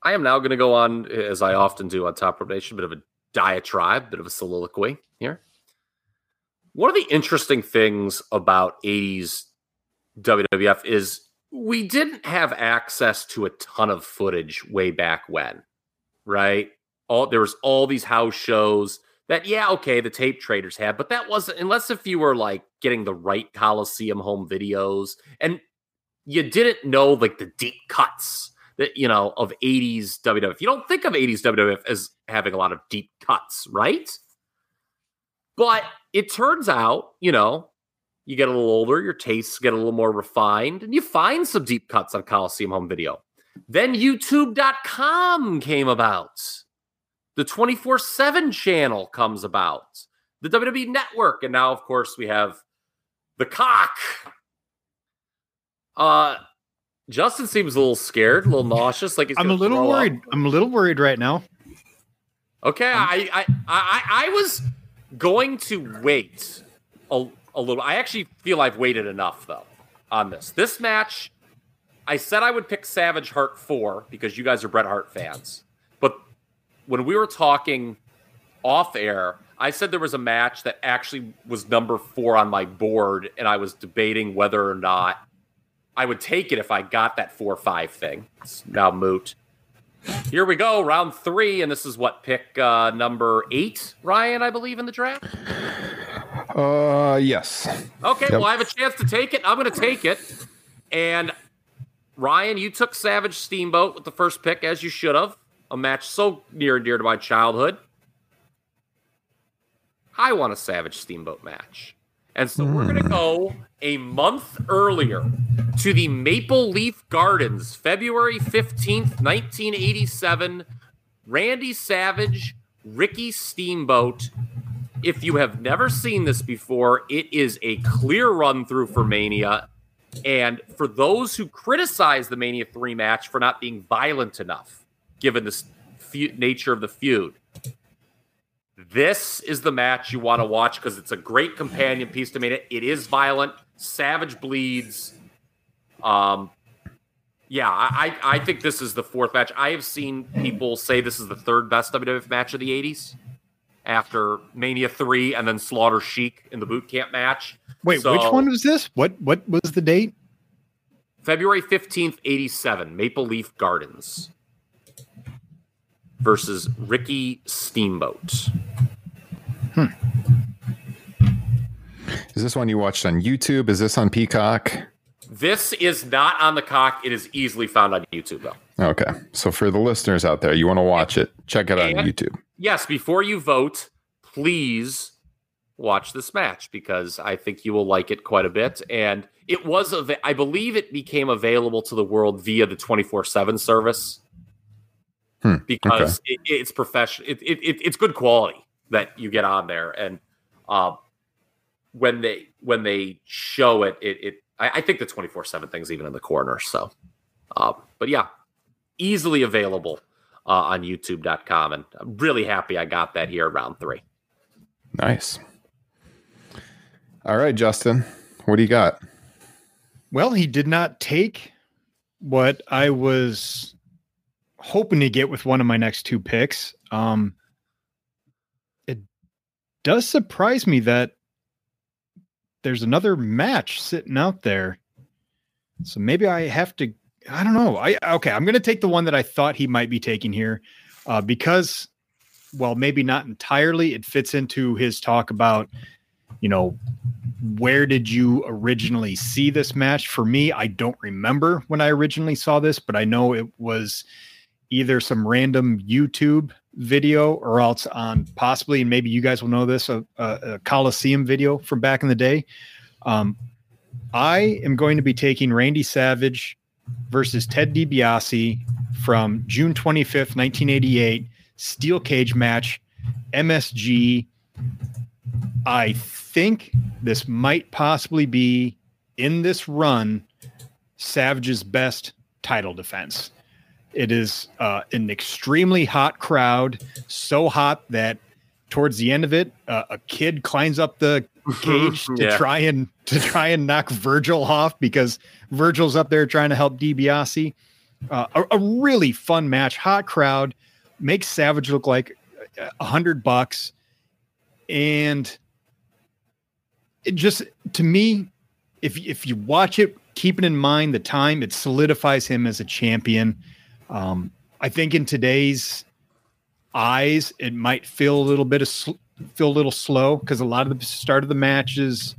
I am now going to go on as I often do on Top Rope Nation, a bit of a diatribe, bit of a soliloquy here. One of the interesting things about 80s WWF is we didn't have access to a ton of footage way back when, right? All there was all these house shows that yeah, okay, the tape traders had, but that wasn't unless if you were like getting the right Coliseum home videos and you didn't know like the deep cuts that you know of 80s WWF. You don't think of 80s WWF as having a lot of deep cuts, right? But it turns out, you know, you get a little older, your tastes get a little more refined, and you find some deep cuts on Coliseum Home Video. Then YouTube.com came about. The 24 7 channel comes about. The WWE Network. And now, of course, we have the cock. Uh, Justin seems a little scared, a little *laughs* nauseous. Like I'm a little worried. Up. I'm a little worried right now. Okay, I, I I I was going to wait a, a little. I actually feel I've waited enough though on this. This match, I said I would pick Savage Hart four because you guys are Bret Hart fans. But when we were talking off air, I said there was a match that actually was number four on my board, and I was debating whether or not I would take it if I got that four five thing. It's now moot. Here we go, round three, and this is what pick uh, number eight, Ryan, I believe, in the draft. Uh, yes. Okay, yep. well, I have a chance to take it. I'm going to take it. And Ryan, you took Savage Steamboat with the first pick, as you should have. A match so near and dear to my childhood. I want a Savage Steamboat match. And so we're going to hmm. go a month earlier to the Maple Leaf Gardens, February 15th, 1987. Randy Savage, Ricky Steamboat. If you have never seen this before, it is a clear run through for Mania. And for those who criticize the Mania 3 match for not being violent enough, given the nature of the feud, this is the match you want to watch because it's a great companion piece to Mania. It is violent. Savage bleeds. Um, yeah, I, I think this is the fourth match. I have seen people say this is the third best WWF match of the 80s after Mania 3 and then Slaughter Sheik in the boot camp match. Wait, so, which one was this? What what was the date? February 15th, 87, Maple Leaf Gardens versus Ricky Steamboat. Hmm. Is this one you watched on YouTube? Is this on Peacock? This is not on the cock. It is easily found on YouTube, though. Okay. So for the listeners out there, you want to watch it, check it out on YouTube. Yes, before you vote, please watch this match because I think you will like it quite a bit. And it was, av- I believe it became available to the world via the 24 7 service hmm. because okay. it, it's professional. It, it, it, it's good quality that you get on there. And uh, when they when they show it, it, it I, I think the 24 7 thing's even in the corner. So, uh, but yeah, easily available uh, on youtube.com. And I'm really happy I got that here round three. Nice. All right, Justin, what do you got? Well, he did not take what I was hoping to get with one of my next two picks. Um, it does surprise me that there's another match sitting out there. So maybe I have to. I don't know. I okay. I'm going to take the one that I thought he might be taking here, uh, because, well, maybe not entirely. It fits into his talk about, you know, where did you originally see this match? For me, I don't remember when I originally saw this, but I know it was either some random YouTube video or else on possibly, and maybe you guys will know this, a, a Coliseum video from back in the day. Um, I am going to be taking Randy Savage versus Ted DiBiase from June 25th, 1988, steel cage match, MSG. I think this might possibly be in this run Savage's best title defense. It is uh, an extremely hot crowd, so hot that towards the end of it, uh, a kid climbs up the cage to Yeah. try and to try and knock Virgil off because Virgil's up there trying to help DiBiase. Uh, a, a really fun match, hot crowd, makes Savage look like a hundred bucks, and it just to me, if if you watch it, keeping in mind the time, it solidifies him as a champion. Um, I think in today's eyes, it might feel a little bit of sl- feel a little slow because a lot of the start of the matches,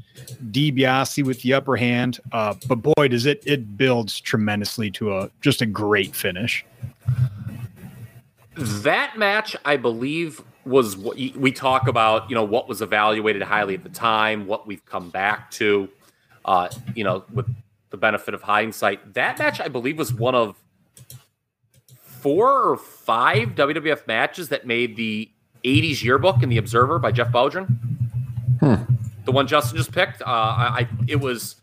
DiBiase with the upper hand. Uh, but boy, does it it builds tremendously to a just a great finish. That match, I believe, was what we talk about. You know, what was evaluated highly at the time, what we've come back to. Uh, you know, with the benefit of hindsight, that match, I believe, was one of four or five WWF matches that made the '80s yearbook in the Observer by Jeff Bowdren. The one Justin just picked. Uh, I, I it was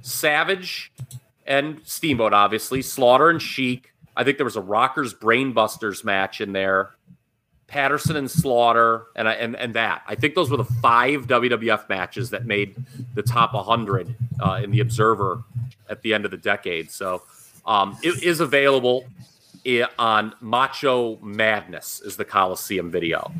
Savage and Steamboat, obviously, Slaughter and Sheik. I think there was a Rockers Brainbusters match in there. Patterson and Slaughter, and I, and and that. I think those were the five WWF matches that made the top 100 uh, in the Observer at the end of the decade. So um, it is available on Macho Madness is the Coliseum video.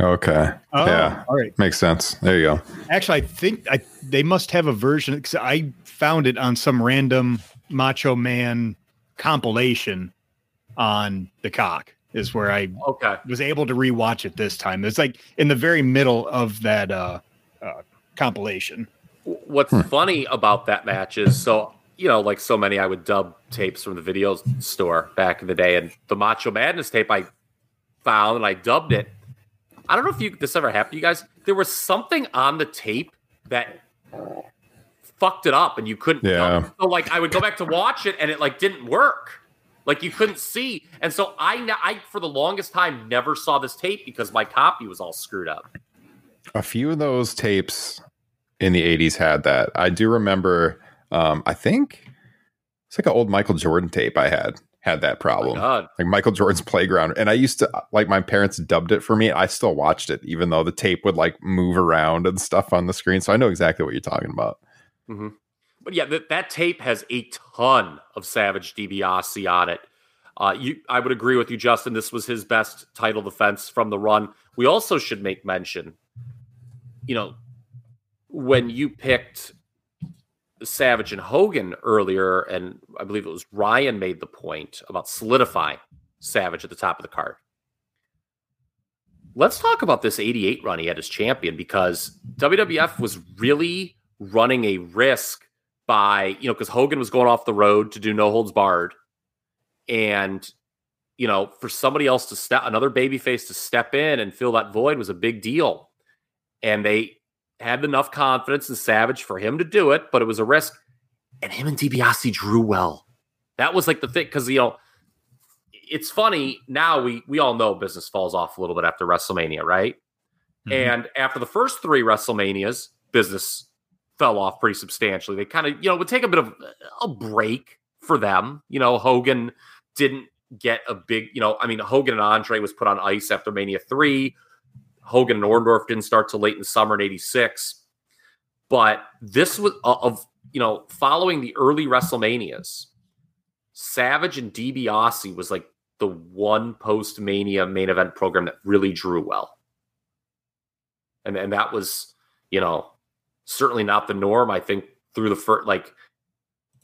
Okay. Oh, yeah. all right. Makes sense. There you go. Actually, I think I they must have a version because I found it on some random Macho Man compilation on the cock. Is where I Okay. was able to rewatch it this time. It's like in the very middle of that uh, uh, compilation. What's funny about that match is so you know, like so many, I would dub tapes from the video store back in the day, and the Macho Madness tape I found and I dubbed it. I don't know if you this ever happened to you guys. There was something on the tape that fucked it up, and you couldn't. Yeah. So like, I would go back to watch it, and it like didn't work. Like you couldn't see, and so I, I for the longest time never saw this tape because my copy was all screwed up. A few of those tapes in the 80s had that. I do remember, um, I think it's like an old Michael Jordan tape I had, had that problem. God. like Michael Jordan's playground. And I used to like my parents dubbed it for me. I still watched it, even though the tape would like move around and stuff on the screen. So I know exactly what you're talking about. Mm-hmm. But yeah, that, that tape has a ton of Savage DiBiase on it. Uh, you, I would agree with you, Justin. This was his best title defense from the run. We also should make mention, you know, when you picked Savage and Hogan earlier, and I believe it was Ryan made the point about solidifying Savage at the top of the card. Let's talk about this 88 run he had as champion because WWF was really running a risk by, you know, because Hogan was going off the road to do no holds barred. And, you know, for somebody else to step, another babyface to step in and fill that void was a big deal. And they had enough confidence in Savage for him to do it, but it was a risk. And him and DiBiase drew well. That was like the thing, because, you know, it's funny now we we all know business falls off a little bit after WrestleMania, right? Mhm. And after the first three WrestleManias, business fell off pretty substantially. They kind of, you know, would take a bit of a break for them. You know, Hogan didn't get a big, you know, I mean, Hogan and Andre was put on ice after Mania 3. Hogan and Orndorff didn't start till late in the summer in 86. But this was uh, of, you know, following the early WrestleManias, Savage and DiBiase was like the one post Mania main event program that really drew well. And and that was, you know, certainly not the norm. I think through the first like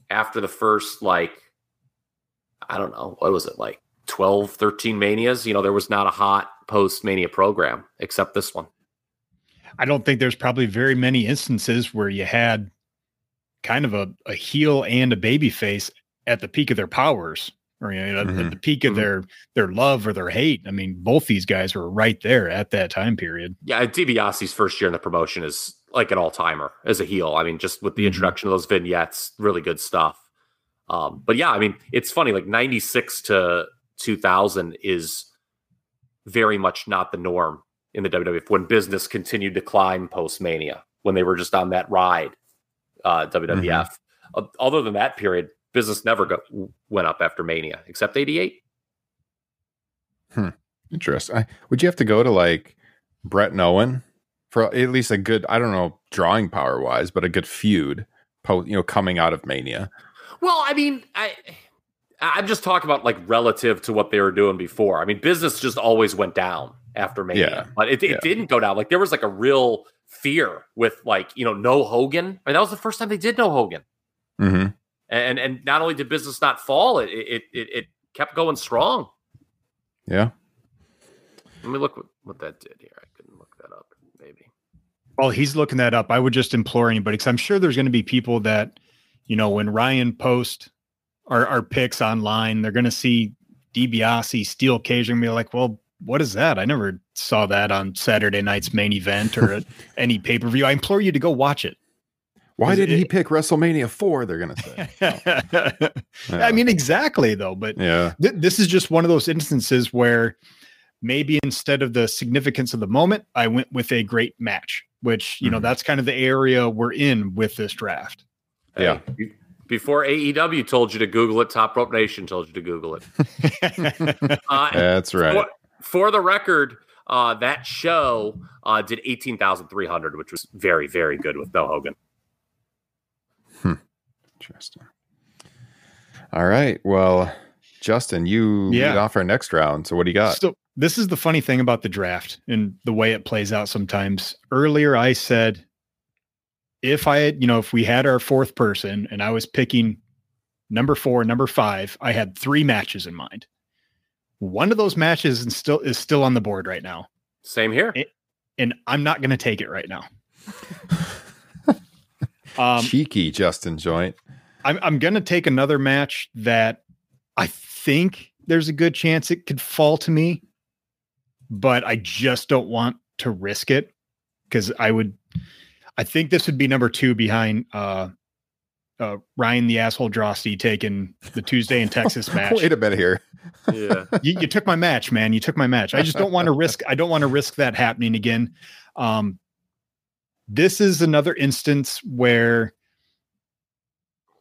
after the first like I don't know, what was it like 12, 13 manias, you know, there was not a hot post mania program except this one. I don't think there's probably very many instances where you had kind of a, a heel and a baby face at the peak of their powers or you know, at- at the peak of Mhm. their their love or their hate. I mean, both these guys were right there at that time period. Yeah, DiBiase's first year in the promotion is like an all timer as a heel. I mean, just with the Mhm. introduction of those vignettes, really good stuff. Um, but yeah, I mean, it's funny. Like ninety six to two thousand is very much not the norm in the WWF when business continued to climb post Mania when they were just on that ride. Uh, WWF. Uh, other than that period, business never go, went up after Mania except eighty eight. Hmm. Interesting. I, would you have to go to like Bret and Owen for at least a good. I don't know drawing power wise, but a good feud. Po- you know, coming out of Mania. Well, I mean, I I'm just talking about like relative to what they were doing before. I mean, business just always went down after Mania, Yeah. but it, it Yeah. didn't go down. Like there was like a real fear with like you know no Hogan. I mean, that was the first time they did no Hogan, hmm and and not only did business not fall, it it it, it kept going strong. Yeah. Let me look what, what that did here. I couldn't look that up. Maybe. While he's looking that up, I would just implore anybody because I'm sure there's going to be people that, you know, when Ryan posts our, our picks online, they're going to see DiBiase, Steel Cage, and be like, well, what is that? I never saw that on Saturday night's main event or at *laughs* any pay per view. I implore you to go watch it. Why didn't he pick WrestleMania four? They're gonna say. *laughs* I mean, exactly, though. But yeah, th- this is just one of those instances where maybe instead of the significance of the moment, I went with a great match, which, you know, Mhm. that's kind of the area we're in with this draft. Yeah. Hey, be- Before AEW told you to Google it, Top Rope Nation told you to Google it. *laughs* Uh, that's right. For, for the record, uh, that show uh, did 18,300, which was very, very good with no Hogan. Interesting. All right. Well, Justin, you Yeah. lead off our next round. So what do you got? So this is the funny thing about the draft and the way it plays out sometimes. Earlier, I said if I had, you know, if we had our fourth person and I was picking number four, number five, I had three matches in mind. One of those matches is still is still on the board right now, Same here. It- and I'm not going to take it right now. *laughs* um, Cheeky Justin Joint. I'm I'm gonna take another match that I think there's a good chance it could fall to me, but I just don't want to risk it because I would. I think this would be number two behind uh, uh, Ryan the asshole Drosty taking the Tuesday in *laughs* Texas match. Wait a minute here. Yeah. *laughs* you, you took my match, man. You took my match. I just don't want to *laughs* risk. I don't want to risk that happening again. Um, this is another instance where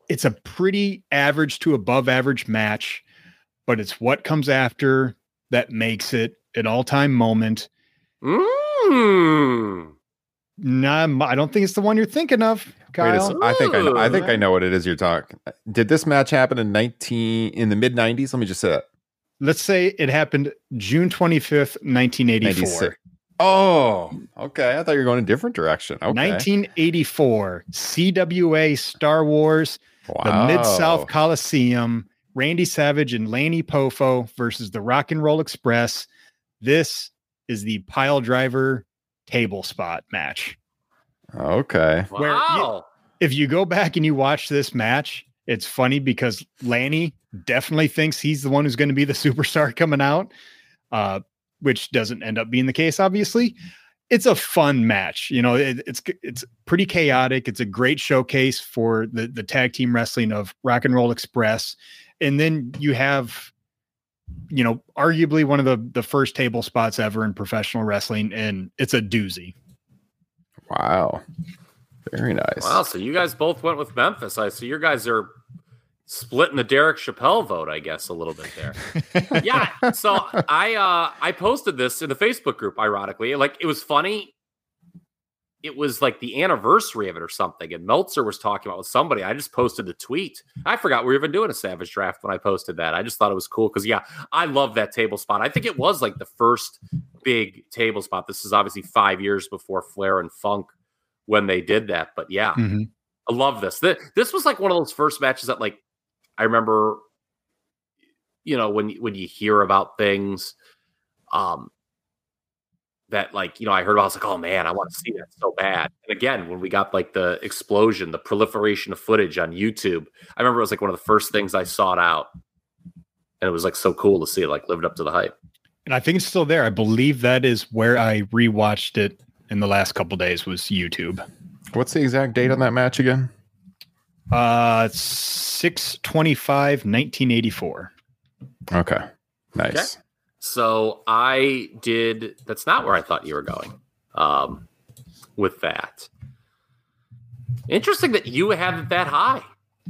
it's a pretty average to above average match, but it's what comes after that makes it an all time moment. Mm. Nah, I don't think it's the one you're thinking of, Wait a Kyle. s- I think I know. I think I know what it is you're talking. Did this match happen in 19 in the mid 90s? Let me just say that. Let's say it happened June 25th, 1984. 96. Oh, okay. I thought you were going a different direction. Okay. 1984 CWA Star Wars the Mid South Coliseum, Randy Savage and Lanny Poffo versus the Rock and Roll Express. This is the pile driver table spot match. Okay. Where you- Wow. If you go back and you watch this match, it's funny because Lanny definitely thinks he's the one who's going to be the superstar *laughs* coming out, uh, which doesn't end up being the case, obviously. It's a fun match, you know. It, it's it's pretty chaotic. It's a great showcase for the the tag team wrestling of Rock and Roll Express, and then you have, you know, arguably one of the the first table spots ever in professional wrestling, and it's a doozy. Wow. Very nice. Wow. So you guys both went with Memphis. I see your guys are splitting the Derek Chappelle vote, I guess, a little bit there. *laughs* yeah. So I uh I posted this in the Facebook group, ironically. Like it was funny. It was like the anniversary of it or something. And Meltzer was talking about with somebody. I just posted the tweet. I forgot we were even doing a Savage draft when I posted that. I just thought it was cool because yeah, I love that table spot. I think it was like the first big table spot. This is obviously five years before Flair and Funk when they did that. But yeah, Mhm. I love this. Th- This was like one of those first matches that like I remember you know when when you hear about things um that like you know I heard about I was like oh man I want to see that so bad. And again when we got like the explosion, the proliferation of footage on YouTube, I remember it was like one of the first things I sought out. And it was like so cool to see it like lived up to the hype. and I think it's still there. I believe that is where I rewatched it in the last couple days was YouTube. What's the exact date on that match again? Uh 625 1984. Okay. Nice. So I did. That's not where I thought you were going. Um, with that, interesting that you had it that high,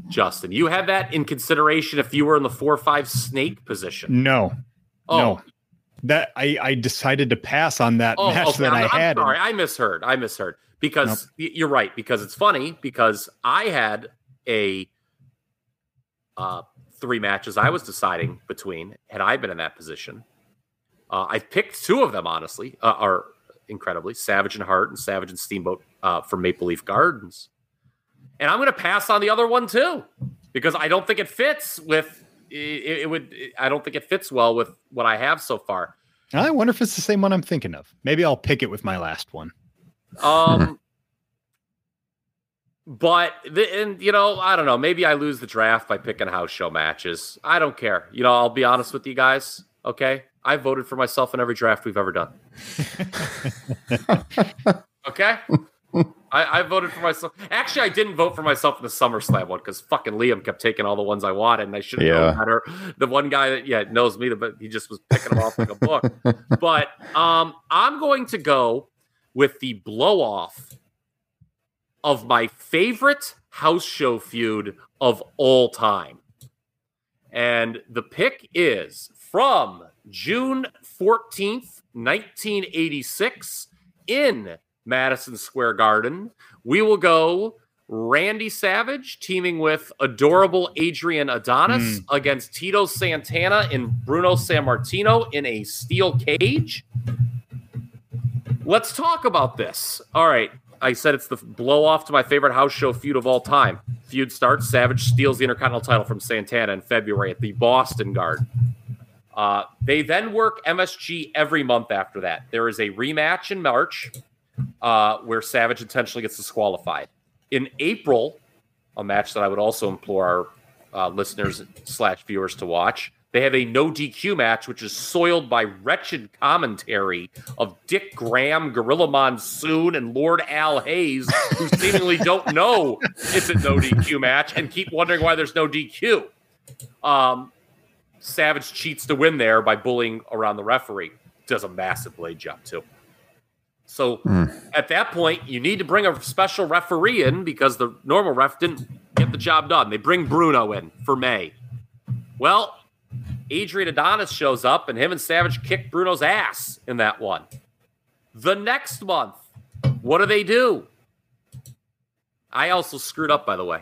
Justin. You had that in consideration if you were in the four or five snake position. No. Oh, No. that I, I decided to pass on that Oh, match okay. that I'm, I I'm had. sorry, I misheard. I misheard because y- you're right. Because it's funny because I had a uh, three matches I was deciding between. Had I been in that position, uh, I picked two of them. Honestly, uh, are incredibly Savage and Hart and Savage and Steamboat uh, from Maple Leaf Gardens, and I'm going to pass on the other one too because I don't think it fits with. It, it would. I don't think it fits well with what I have so far. I wonder if it's the same one I'm thinking of. Maybe I'll pick it with my last one. Um, *laughs* but the, and you know, I don't know. Maybe I lose the draft by picking house show matches. I don't care. You know, I'll be honest with you guys. Okay, I voted for myself in every draft we've ever done. *laughs* okay. I, I voted for myself. Actually, I didn't vote for myself in the SummerSlam one because fucking Liam kept taking all the ones I wanted, and I should have Yeah. known better. The one guy that yeah knows me, but he just was picking them off like a book. *laughs* But um, I'm going to go with the blow off of my favorite house show feud of all time. And the pick is from June 14th, 1986, in Madison Square Garden. We will go Randy Savage teaming with adorable Adrian Adonis hmm. against Tito Santana and Bruno Sammartino in a steel cage. Let's talk about this. All right. I said it's the blow off to my favorite house show feud of all time. Feud starts. Savage steals the Intercontinental title from Santana in February at the Boston Garden. Uh, they then work MSG every month after that. There is a rematch in March uh, where Savage intentionally gets disqualified. In April, a match that I would also implore our uh, listeners slash viewers to watch. They have a no DQ match, which is soiled by wretched commentary of Dick Graham, Gorilla Monsoon, and Lord Al Hayes, who seemingly *laughs* don't know it's a no DQ match and keep wondering why there's no DQ. Um, Savage cheats to win there by bullying around the referee. Does a massive blade job too. So hmm. at that point, you need to bring a special referee in because the normal ref didn't get the job done. They bring Bruno in for May. Well, Adrian Adonis shows up and him and Savage kick Bruno's ass in that one. The next month, what do they do? I also screwed up, by the way.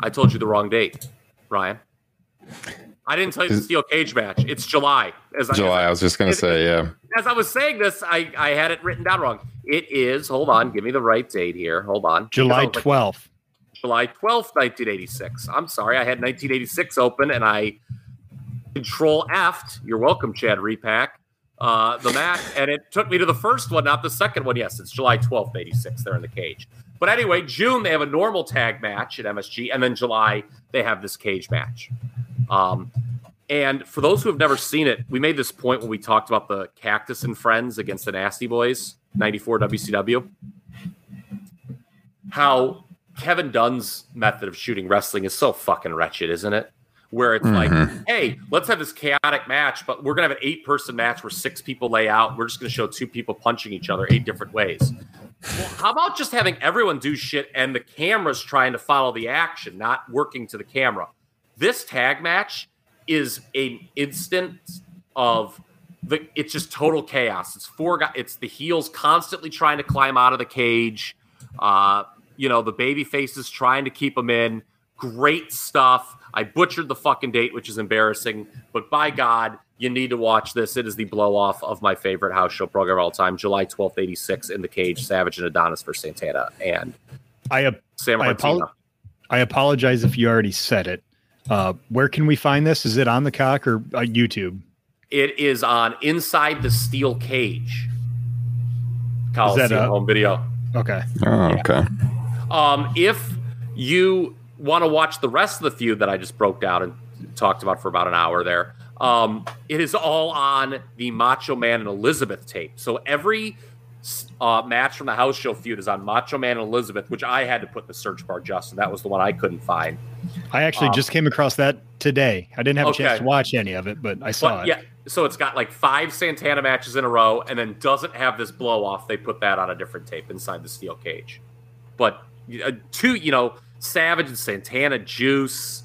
I told you the wrong date, Ryan. I didn't tell you the Is- steel cage match. It's July. As I- July. I was just gonna It- say, yeah. as I was saying this, I, I had it written down wrong. It is, hold on, give me the right date here. Hold on. July Because I was like, 12th. July 12th, 1986. I'm sorry, I had 1986 open and I control F'd. You're welcome, Chad Repack. Uh, the match, and it took me to the first one, not the second one. Yes, it's July 12th, 86. They're in the cage. But anyway, June, they have a normal tag match at MSG, and then July, they have this cage match. Um, and for those who have never seen it, we made this point when we talked about the Cactus and Friends against the Nasty Boys, 94 WCW. How Kevin Dunn's method of shooting wrestling is so fucking wretched, isn't it? Where it's like, hey, let's have this chaotic match, but we're gonna have an eight person match where six people lay out. We're just gonna show two people punching each other eight different ways. Well, how about just having everyone do shit and the camera's trying to follow the action, not working to the camera? This tag match is an instance of the it's just total chaos. It's four guys, it's the heels constantly trying to climb out of the cage. Uh, you know, the baby faces trying to keep them in. Great stuff. I butchered the fucking date, which is embarrassing, but by God, you need to watch this. It is the blow off of my favorite house show program of all time, July 12th, 86, in the cage, Savage and Adonis for Santana and I ap- Sam I Martino. apol- I apologize if you already said it. Uh, where can we find this? Is it on the cock or uh, YouTube? It is on Inside the Steel Cage. Coliseum a- home video. Okay. Oh, okay. Um, if you want to watch the rest of the feud that I just broke down and talked about for about an hour there, um, it is all on the Macho Man and Elizabeth tape. So every uh, match from the house show feud is on Macho Man and Elizabeth, which I had to put in the search bar, Justin. That was the one I couldn't find. I actually Um, just came across that today. I didn't have a Okay. chance to watch any of it, but I saw But it. yeah, so it's got like five Santana matches in a row, and then doesn't have this blow off. They put that on a different tape inside the steel cage. But uh, two, you know, Savage and Santana juice.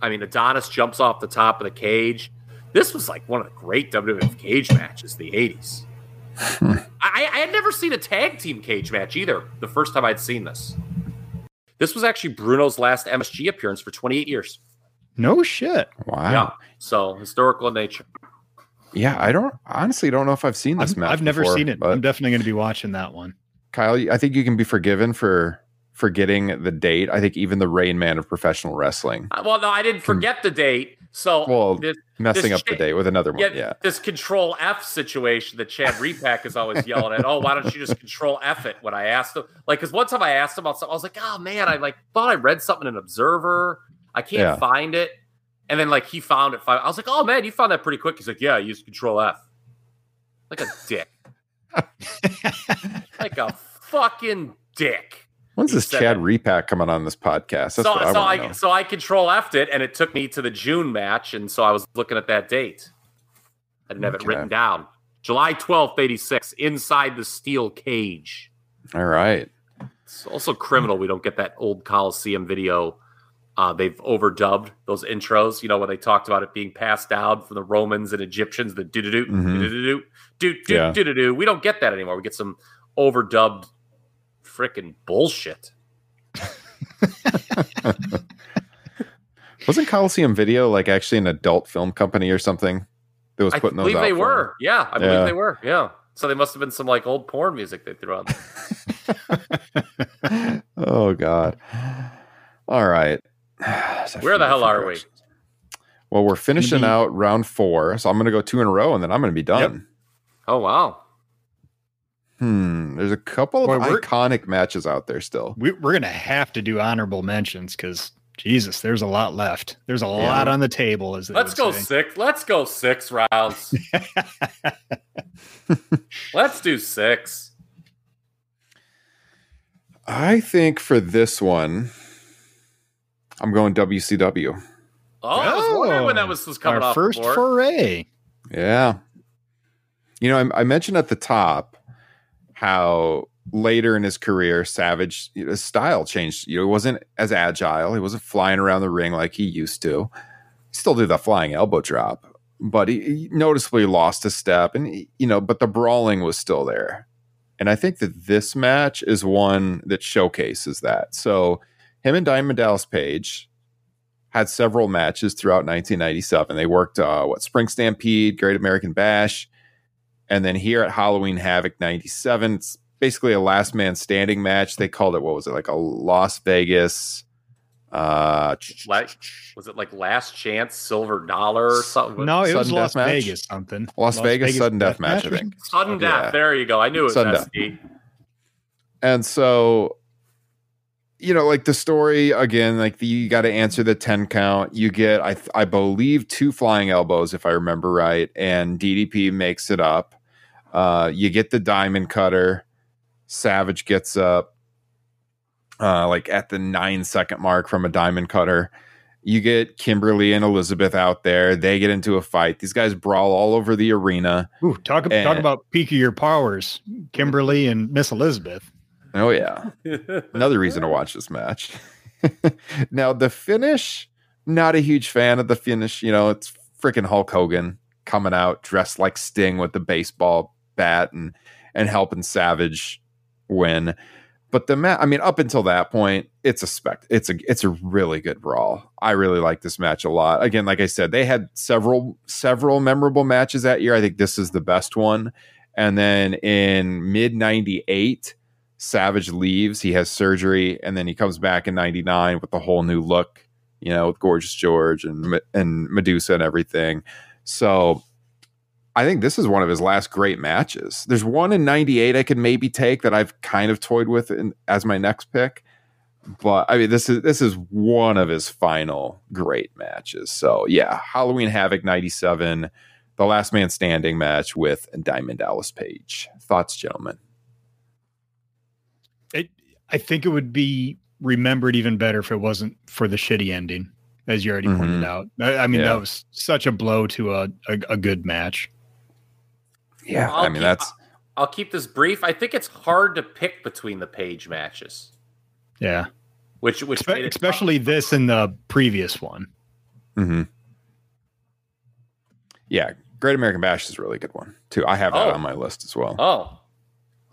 I mean, Adonis jumps off the top of the cage. This was like one of the great WWF cage matches, the 80s. *laughs* I, I had never seen a tag team cage match either. The first time I'd seen this. This was actually Bruno's last MSG appearance for 28 years. No shit. Wow. Yeah. So historical in nature. Yeah, I don't honestly don't know if I've seen this I've, match. I've never before, seen it. I'm definitely going to be watching that one. Kyle, I think you can be forgiven for forgetting the date. I think even the Rain Man of professional wrestling, Uh, Well, no, I didn't forget the date. So Well, this, messing This up the date with another one. yeah, Yeah. this control F situation that Chad Repack is always yelling at. Oh, why don't you just control F it? When I asked him, like, because one time I asked him about something, I was like, oh man, I like thought I read something in Observer. I can't Yeah. find it. And then like he found it. I was like, oh man, you found that pretty quick. He's like, yeah, I used control F. Like a dick. *laughs* like a fucking dick. When's this Chad that. Repack coming on this podcast? That's so I so I so I control F'd it, and it took me to the June match, and so I was looking at that date. I didn't have it written down. July twelfth, eighty six, inside the steel cage. All right. It's also criminal we don't get that old Coliseum video. Uh, they've overdubbed those intros, you know, when they talked about it being passed down from the Romans and Egyptians, the do do do do do do Yeah. do do do. We don't get that anymore. We get some overdubbed freaking bullshit. *laughs* Wasn't Coliseum Video like actually an adult film company or something that was I putting those believe out? they for were. Yeah, I believe Yeah. they were. Yeah. So they must have been some like old porn music they threw on. there. *laughs* oh God. All right. Where the hell are we? Well, we're finishing be- out round four, so I'm going to go two in a row, and then I'm going to be done. Oh wow. Hmm. There's a couple of Boy, we're- iconic matches out there still. We, we're going to have to do honorable mentions because Jesus, there's a lot left. There's a lot on the table. As they Let's go say. six. Let's go six rounds. *laughs* Let's do six. I think for this one, I'm going WCW. Oh, I was wondering when that was, was coming Our off first the foray. Yeah. You know, I, I mentioned at the top how later in his career, Savage, you know, his style changed. You know, he wasn't as agile. He wasn't flying around the ring like he used to. He still did the flying elbow drop, but he, he noticeably lost a step. And, he- you know, but the brawling was still there. And I think that this match is one that showcases that. So him and Diamond Dallas Page had several matches throughout 1997. They worked uh, what Spring Stampede, Great American Bash, and then here at Halloween Havoc 97, it's basically a last man standing match. They called it what was it like a Las Vegas uh Like, was it like last chance silver dollar or something? No, it was Las match? Vegas something. Las, Vegas, sudden death match, I think. sudden death. Yeah. There you go. I knew it was Sudden death. SD. And so, you know, like the story again, like the, you got to answer the 10 count. You get, I, I believe, two flying elbows, if I remember right. And DDP makes it up. Uh, you get the diamond cutter. Savage gets up, uh, like at the nine second mark from a diamond cutter. You get Kimberly and Elizabeth out there. They get into a fight. These guys brawl all over the arena. Ooh, talk, talk about peak of your powers. Kimberly and Miss Elizabeth. Oh, yeah. Another reason to watch this match. *laughs* now, the finish, not a huge fan of the finish. You know, it's freaking Hulk Hogan coming out dressed like Sting with the baseball bat and and helping Savage win. But the match, I mean, up until that point, it's a spec. It's a it's a really good brawl. I really like this match a lot. Again, like I said, they had several several memorable matches that year. I think this is the best one. And then in mid '98, Savage leaves. He has surgery, and then he comes back in '99 with a whole new look. You know, with Gorgeous George and and Medusa and everything. So I think this is one of his last great matches. There's one in 98 I could maybe take that I've kind of toyed with in, as my next pick. But I mean this is this is one of his final great matches. So yeah, Halloween Havoc 97, the last man standing match with Diamond Dallas Page. Thoughts, gentlemen? It, I think it would be remembered even better if it wasn't for the shitty ending, as you already pointed Mhm. out. I, I mean, Yeah. that was such a blow to a, a, a good match. Yeah, I'll I mean keep- that's I'll keep this brief. I think it's hard to pick between the page matches, Yeah. which which Espe- made it especially this and the previous one. hmm Yeah, Great American Bash is a really good one too. I have that Oh. on my list as well. Oh.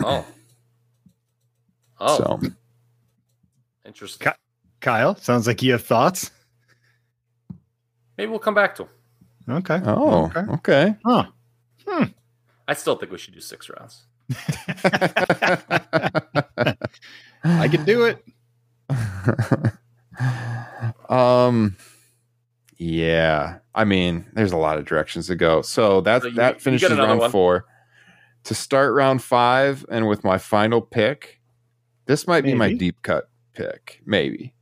Oh. *clears throat* Oh. So Interesting. Ca- Kyle, sounds like you have thoughts. Maybe we'll come back to them. Okay. oh Okay. okay. Huh. I still think we should do six rounds. *laughs* I can do it. um yeah i mean there's a lot of directions to go so that So you- you that finishes another round one. four to start round five and with my final pick this might be my deep cut pick maybe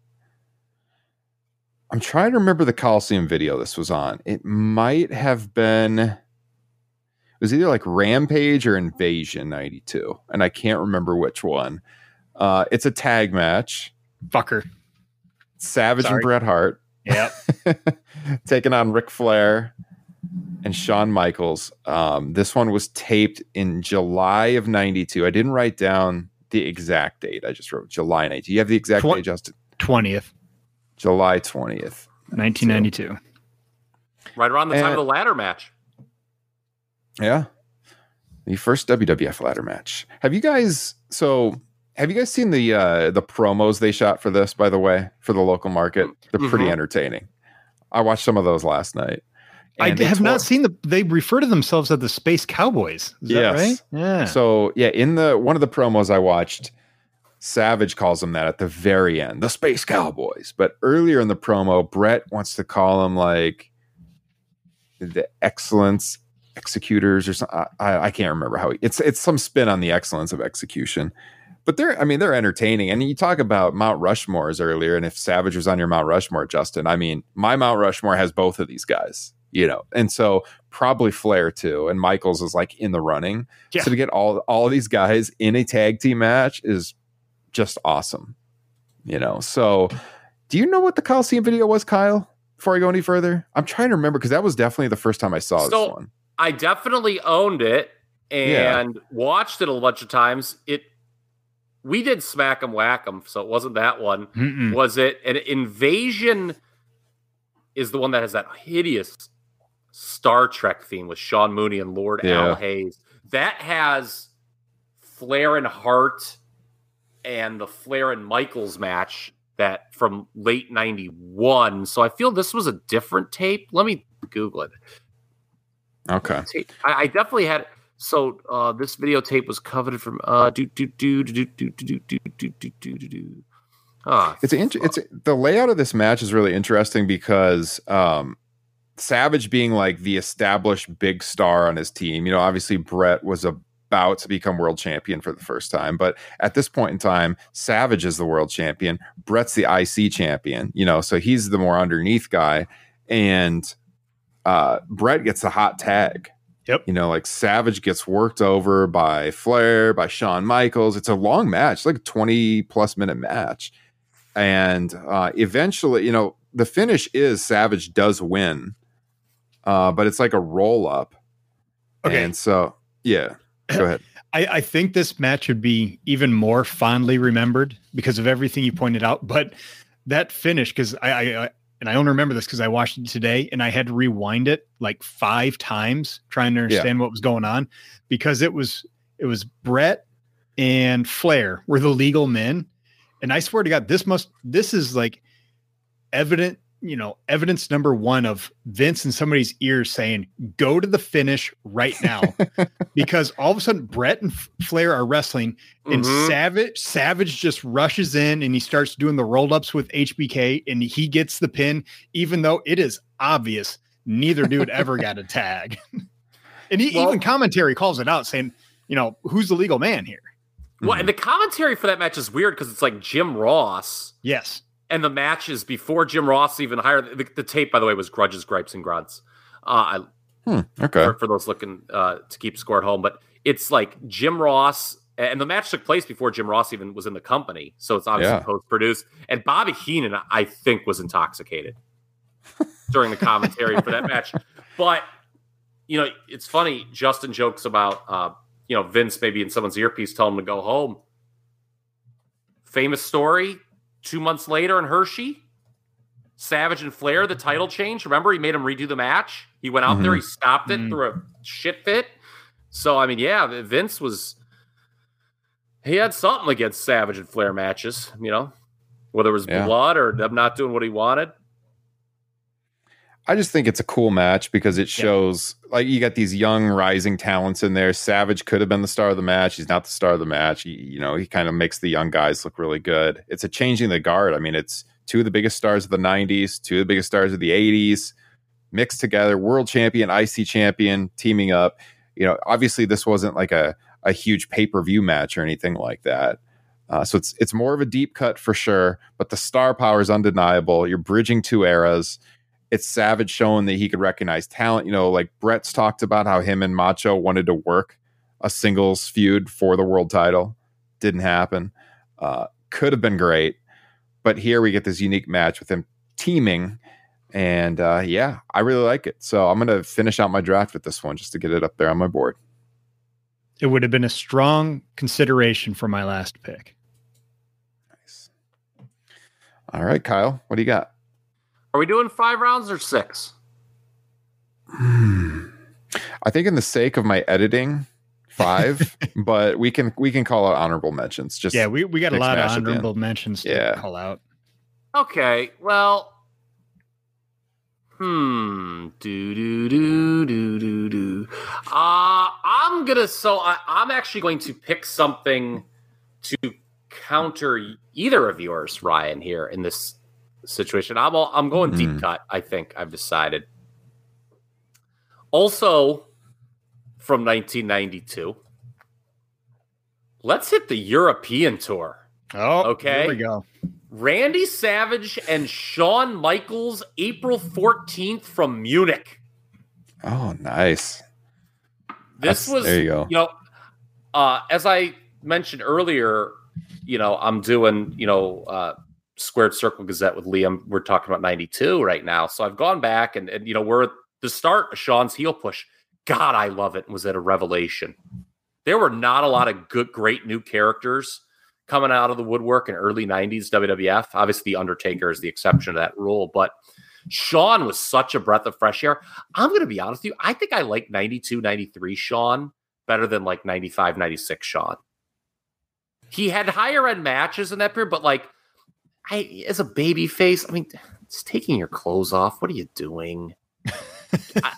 i'm trying to remember the coliseum video this was on it might have been it was either like rampage or invasion 92 and i can't remember which one uh it's a tag match Fucker. savage Sorry. and bret hart Yep. *laughs* taking on Ric Flair and Shawn Michaels. Um, this one was taped in July of '92. I didn't write down the exact date. I just wrote July '92. You have the exact Twen- date, Justin? 20th, July 20th. 1992. Right around the time And- of the ladder match. Yeah, the first WWF ladder match. Have you guys? So, have you guys seen the uh, the promos they shot for this? By the way, for the local market, they're pretty Mhm. entertaining. I watched some of those last night. I have tore- not seen the. They refer to themselves as the Space Cowboys. Is that Yes. right? Yeah. So yeah, in the one of the promos I watched, Savage calls them that at the very end, the Space Cowboys. But earlier in the promo, Bret wants to call them like the excellence executors or something. I, I can't remember how he, it's it's some spin on the excellence of execution. But they're I mean they're entertaining. And you talk about Mount Rushmore's earlier, and if Savage was on your Mount Rushmore, Justin, I mean my Mount Rushmore has both of these guys, you know, and so probably Flair too, and Michaels is like in the running. Yeah. So to get all all of these guys in a tag team match is just awesome. You know. So do you know what the Coliseum video was, Kyle? Before I go any further, I'm trying to remember because that was definitely the first time I saw So- this one. I definitely owned it Yeah. and watched it a bunch of times. It we did smack 'em whack 'em, so it wasn't that one. Mm-mm. Was it an invasion? Is the one that has that hideous Star Trek theme with Sean Mooney and Lord Yeah. Al Hayes. That has Flair and Hart and the Flair and Michaels match that from late 91. So I feel this was a different tape. Let me Google it. Okay. tape. I, I definitely had. So uh, this videotape was coveted from uh do do do do do do do do do do do. Ah, It's a, it's a, the layout of this match is really interesting because um, Savage being like the established big star on his team. You know, obviously Bret was about to become world champion for the first time, but at this point in time, Savage is the world champion. Bret's the IC champion. You know, so he's the more underneath guy, and uh, Bret gets the hot tag. Yep. You know, like Savage gets worked over by Flair, by Shawn Michaels. It's a long match, like a 20 plus minute match. And uh, eventually, you know, the finish is Savage does win, uh, but it's like a roll up. Okay. And so, yeah, go ahead. *clears throat* I, I think this match would be even more fondly remembered because of everything you pointed out. But that finish, because I, I, I and I only remember this because I watched it today and I had to rewind it like five times trying to understand what was going on because it was it was Bret and Flair were the legal men. And I swear to God, this must this is like evident, you know, evidence number one of Vince in somebody's ears saying, go to the finish right now. *laughs* because all of a sudden Bret and Flair are wrestling and mhm. Savage Savage just rushes in and he starts doing the roll ups with HBK and he gets the pin, even though it is obvious neither dude ever got a *laughs* tag. *laughs* and he Well- even commentary calls it out, saying, you know, who's the legal man here? Well, and the commentary for that match is weird because it's like Jim Ross, Yes. And the matches before Jim Ross even hired. The, the tape, by the way, was Grudges, Gripes, and Grunts. Uh, I, Hmm, okay. for, for those looking uh, to keep score at home. But it's like Jim Ross, and the match took place before Jim Ross even was in the company, so it's obviously Yeah. post produced. And Bobby Heenan, I think, was intoxicated *laughs* during the commentary for that match. But you know, it's funny. Justin jokes about uh, you know Vince maybe in someone's earpiece telling him to go home. Famous story. Two months later in Hershey, Savage and Flair the title change. Remember, he made him redo the match. He went out there, he stopped it Mhm. through a shit fit. So I mean, yeah, Vince was he had something against Savage and Flair matches, you know, whether it was Yeah. blood or them not doing what he wanted. I just think it's a cool match because it shows like you got these young rising talents in there. Savage could have been the star of the match. He's not the star of the match. He, you know, he kind of makes the young guys look really good. It's a changing the guard. I mean, it's two of the biggest stars of the 90s, two of the biggest stars of the 80s mixed together, world champion, IC champion teaming up. You know, obviously this wasn't like a a huge pay-per-view match or anything like that. Uh, so it's it's more of a deep cut for sure, but the star power is undeniable. You're bridging two eras it's Savage showing that he could recognize talent. You know, like Bret's talked about how him and Macho wanted to work a singles feud for the world title. Didn't happen. Uh, could have been great, but here we get this unique match with him teaming, and uh, yeah, I really like it. So I'm gonna finish out my draft with this one just to get it up there on my board. It would have been a strong consideration for my last pick. Nice. All right, Kyle, what do you got? Are we doing five rounds or six? I think, in the sake of my editing, five, *laughs* but we can we can call out honorable mentions. Just yeah, we, we got a lot of mash at the end. honorable mentions to Yeah. call out. Okay, well, hmm, do do do do do do. Uh I'm gonna so I, I'm actually going to pick something to counter either of yours, Ryan, here in this situation. I'm all, I'm going deep cut. I think I've decided. Also, from 1992, let's hit the European tour. Oh, Okay. Here we go. Randy Savage and Shawn Michaels, April 14th from Munich. oh, nice. This That's- was, there you go. You know, uh, as I mentioned earlier, you know, I'm doing, you know, uh, Squared Circle Gazette with Liam. We're talking about 92 right now. So I've gone back and, and you know, we're at the start of Shawn's heel push. God, I love it. Was it a revelation? There were not a lot of good, great new characters coming out of the woodwork in early 90s WWF. Obviously, The Undertaker is the exception to that rule, but Shawn was such a breath of fresh air. I'm going to be honest with you. I think I like 92, 93 Shawn better than like 95, 96 Shawn. He had higher end matches in that period, but like, I as a baby face, I mean, it's taking your clothes off. What are you doing? I,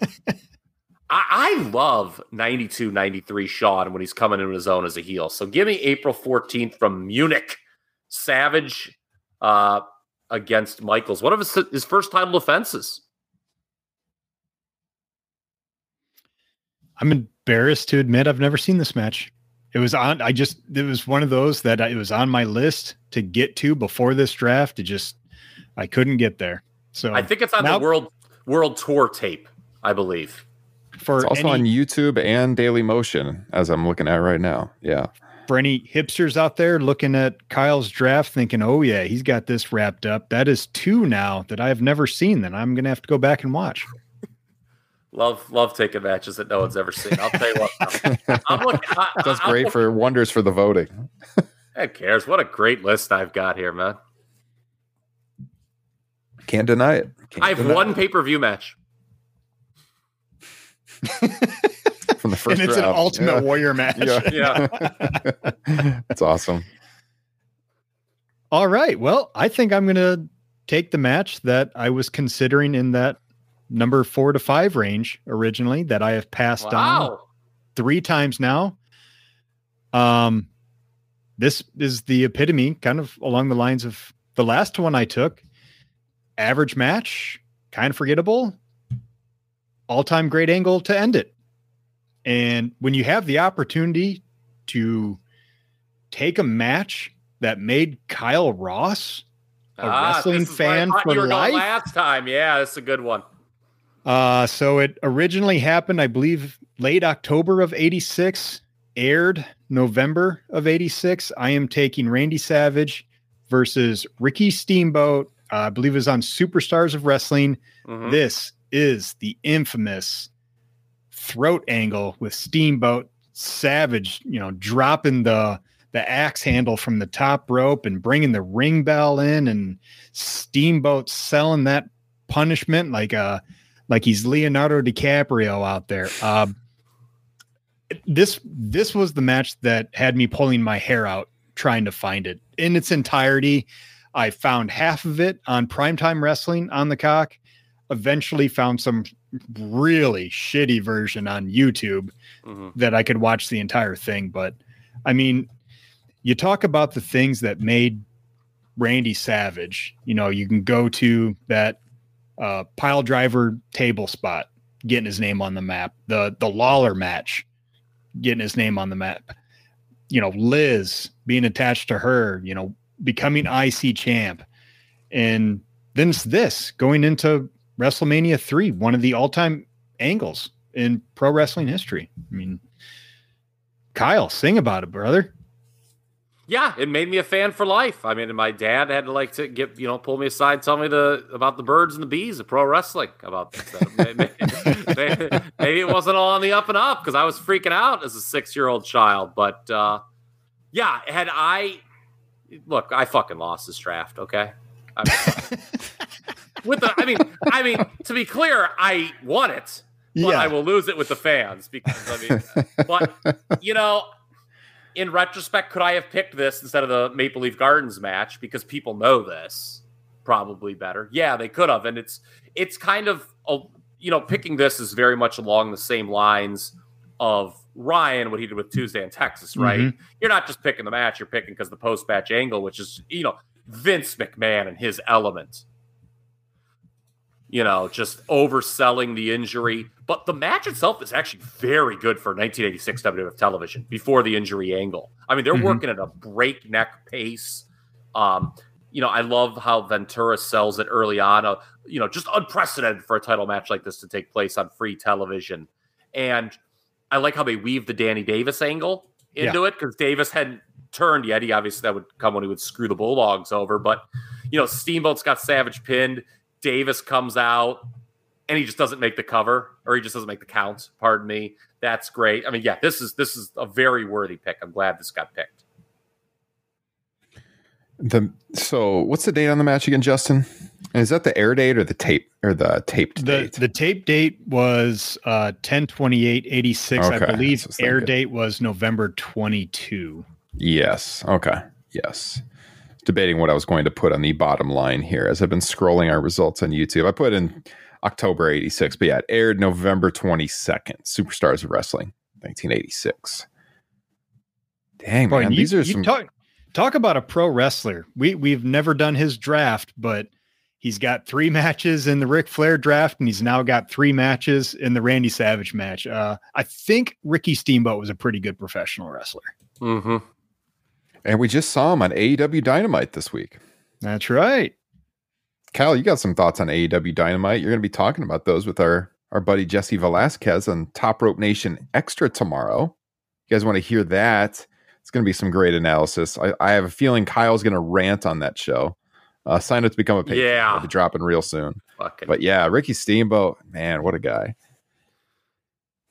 I, love 92, 93 Shawn when he's coming in his own as a heel. So give me April 14th from Munich. Savage uh, against Michaels. One of his, his first title defenses. I'm embarrassed to admit I've never seen this match. It was on. I just it was one of those that I, it was on my list to get to before this draft. It just I couldn't get there. So I think it's on now- the world world tour tape, I believe. for It's also any, on YouTube and Daily Motion, as I'm looking at right now. Yeah. for any hipsters out there looking at Kyle's draft, thinking, "Oh yeah, he's got this wrapped up." That is two now that I have never seen. That I'm gonna have to go back and watch. Love love taking matches that no one's ever seen. I'll tell you what. I'm *laughs* looking, I, That's I'm great looking- for wonders for the voting. Who cares? What a great list I've got here, man. Can't deny it. Can't I have one pay per view match. *laughs* from the first and it's an. Ultimate Yeah. Warrior match. Yeah. *laughs* That's awesome. All right. Well, I think I'm going to take the match that I was considering in that number four to five range originally that I have passed on three times now. Um, this is the epitome, kind of along the lines of the last one I took. Average match, kind of forgettable, all time great angle to end it. And when you have the opportunity to take a match that made Kyle Ross a wrestling what I fan for you were going life? Last time, yeah, that's a good one. Uh, so it originally happened, I believe, late October of 86, aired November of 86. I am taking Randy Savage versus Ricky Steamboat. Uh, I believe it was on Superstars of Wrestling. Mhm. This is the infamous throat angle with Steamboat Savage, you know, dropping the the axe handle from the top rope and bringing the ring bell in and Steamboat selling that punishment like uh like he's Leonardo DiCaprio out there. Uh, this this was the match that had me pulling my hair out trying to find it in its entirety. I found half of it on Primetime Wrestling on the cock. Eventually found some really shitty version on YouTube mm-hmm. that I could watch the entire thing. But I mean, you talk about the things that made Randy Savage. You know, you can go to that uh, pile driver table spot, getting his name on the map. The the Lawler match, getting his name on the map. You know, Liz being attached to her. You know, becoming IC champ, and then it's this going into WrestleMania three, one of the all time angles in pro wrestling history. I mean, Kyle, sing about it, brother yeah, it made me a fan for life. I mean, my dad had to like to get you know pull me aside, tell me the about the birds and the bees of pro wrestling about this. maybe, maybe, maybe, it wasn't all on the up and up because I was freaking out as a six year old child. But uh, yeah, had I look, I fucking lost this draft. Okay, I mean, *laughs* with the, I mean, I mean, to be clear, I won it. But yeah. I will lose it with the fans because I mean, but you know, in retrospect, could I have picked this instead of the Maple Leaf Gardens match because people know this probably better? Yeah, they could have, and it's it's kind of a, you know picking this is very much along the same lines of Ryan what he did with Tuesday in Texas, right? Mm-hmm. You're not just picking the match; you're picking because the post match angle, which is you know Vince McMahon and his element you know, just overselling the injury. But the match itself is actually very good for 1986 WWF television before the injury angle. I mean, they're mm-hmm. working at a breakneck pace. Um, you know, I love how Ventura sells it early on. Uh, you know, just unprecedented for a title match like this to take place on free television. And I like how they weave the Danny Davis angle into yeah. it because Davis hadn't turned yet. He obviously that would come when he would screw the Bulldogs over. But you know, Steamboat's got Savage pinned. Davis comes out and he just doesn't make the cover or he just doesn't make the count. Pardon me. That's great. I mean, yeah, this is this is a very worthy pick. I'm glad this got picked. The so what's the date on the match again, Justin? is that the air date or the tape or the taped the, date? The tape date was uh 10 28 86. Okay. I believe air date was November 22. Yes. Okay. Yes debating what I was going to put on the bottom line here as I've been scrolling our results on YouTube. I put in October 86, but yeah, it aired November 22nd, Superstars of Wrestling, 1986. Dang, Boy, man. You, these are some. Talk, talk about a pro wrestler. We, we've never done his draft, but he's got three *laughs* matches in the Ric Flair draft, and he's now got three matches in the Randy Savage match. Uh, I think Ricky Steamboat was a pretty good professional wrestler. Mm-hmm. And we just saw him on AEW Dynamite this week. That's right. Cal, you got some thoughts on AEW Dynamite. You're going to be talking about those with our, our buddy Jesse Velasquez on Top Rope Nation Extra tomorrow. You guys want to hear that? It's going to be some great analysis. I, I have a feeling Kyle's going to rant on that show. Uh, sign up to become a patron. Yeah. I'll be dropping real soon. Fucking. But yeah, Ricky Steamboat, man, what a guy.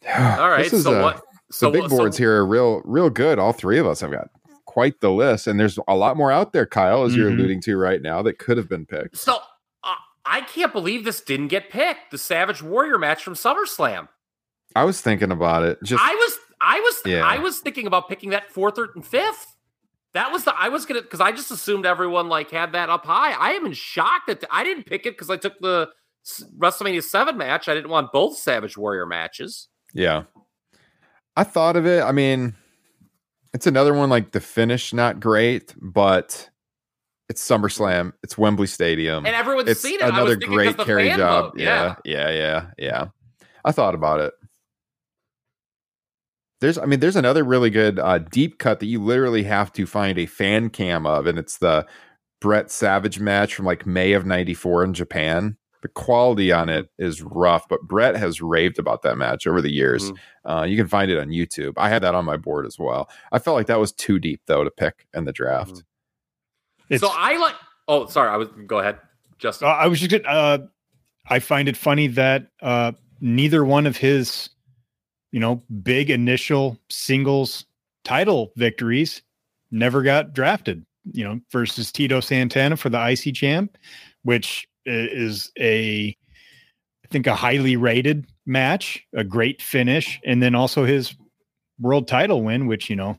*sighs* All right. so uh, what? So the big boards so, here are real, real good. All three of us have got quite the list, and there's a lot more out there, Kyle, as mm-hmm. you're alluding to right now, that could have been picked. So uh, I can't believe this didn't get picked. The Savage Warrior match from SummerSlam. I was thinking about it. Just I was, I was, yeah. I was thinking about picking that fourth or fifth. That was the I was gonna because I just assumed everyone like had that up high. I am in shock that I didn't pick it because I took the WrestleMania seven match. I didn't want both Savage Warrior matches. Yeah, I thought of it. I mean, it's another one like the finish not great, but it's SummerSlam. It's Wembley Stadium, and everyone's it's seen it. Another great carry job. Yeah, yeah, yeah, yeah. I thought about it. There's, I mean, there's another really good uh, deep cut that you literally have to find a fan cam of, and it's the Bret Savage match from like May of '94 in Japan the quality on it is rough, but Bret has raved about that match over the years. Mm-hmm. Uh, you can find it on YouTube. I had that on my board as well. I felt like that was too deep though to pick in the draft. Mm-hmm. So I like. Oh, sorry. I was. Go ahead, Justin. Uh, I was just. Uh, I find it funny that uh, neither one of his, you know, big initial singles title victories never got drafted. You know, versus Tito Santana for the IC champ, which is a I think a highly rated match, a great finish, and then also his world title win, which you know,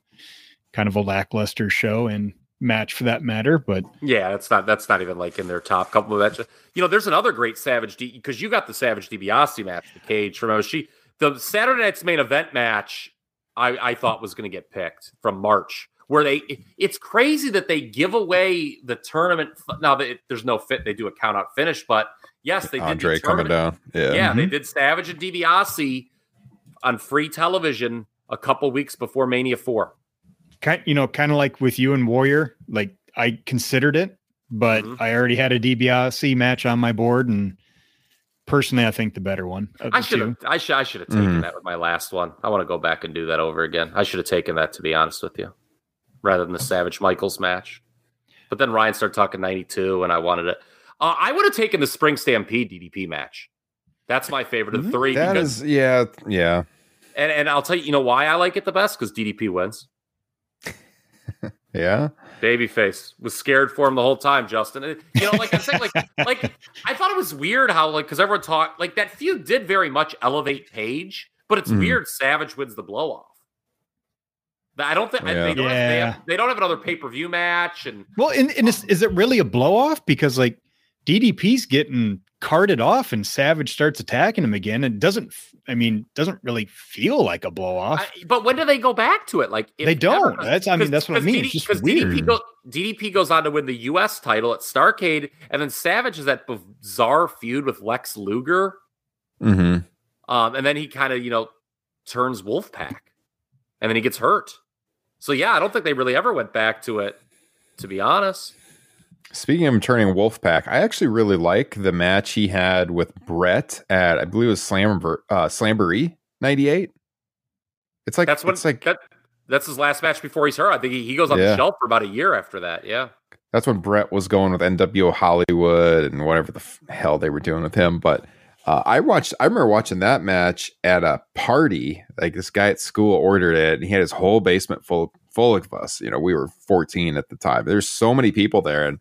kind of a lackluster show and match for that matter. But yeah, that's not that's not even like in their top couple of matches. You know, there's another great Savage D because you got the Savage DiBiase match, the cage from she the Saturday night's main event match. I, I thought was going to get picked from March, where they it's crazy that they give away the tournament. Now that there's no fit, they do a count out finish, but yes, they Andre did. The coming down, yeah, yeah, mm-hmm. they did Savage and DiBiase on free television a couple weeks before Mania Four kind you know kind of like with you and warrior like i considered it but mm-hmm. i already had a DiBiase match on my board and personally i think the better one i should have i should i should have taken mm-hmm. that with my last one i want to go back and do that over again i should have taken that to be honest with you rather than the savage michaels match but then ryan started talking 92 and i wanted it uh, i would have taken the spring stampede ddp match that's my favorite of the mm-hmm. three That is, yeah yeah and and i'll tell you you know why i like it the best because ddp wins *laughs* yeah. Babyface was scared for him the whole time, Justin. You know, like I'm saying, like, *laughs* like I thought it was weird how, like, because everyone talked, like, that feud did very much elevate Page, but it's mm. weird. Savage wins the blow off. I don't think yeah. they, don't yeah. have, they, have, they, don't have, another pay per view match. And well, and, and is, is it really a blow off? Because like DDP's getting carted off and Savage starts attacking him again. It doesn't, I mean, doesn't really feel like a blow off. But when do they go back to it? Like they don't. Ever, that's I mean, that's what I mean. Because DDP, go, DDP goes on to win the U.S. title at Starcade, and then Savage is that bizarre feud with Lex Luger. Mm-hmm. Um, and then he kind of you know turns Wolfpack, and then he gets hurt. So yeah, I don't think they really ever went back to it. To be honest. Speaking of turning Wolfpack, I actually really like the match he had with Bret at I believe it was Slamber uh Slamboree '98. It's like that's what it's like that, that's his last match before he's hurt. I think he, he goes on yeah. the shelf for about a year after that. Yeah, that's when Bret was going with NWO Hollywood and whatever the f- hell they were doing with him. But uh, I watched. I remember watching that match at a party. Like this guy at school ordered it, and he had his whole basement full full of us. You know, we were 14 at the time. There's so many people there, and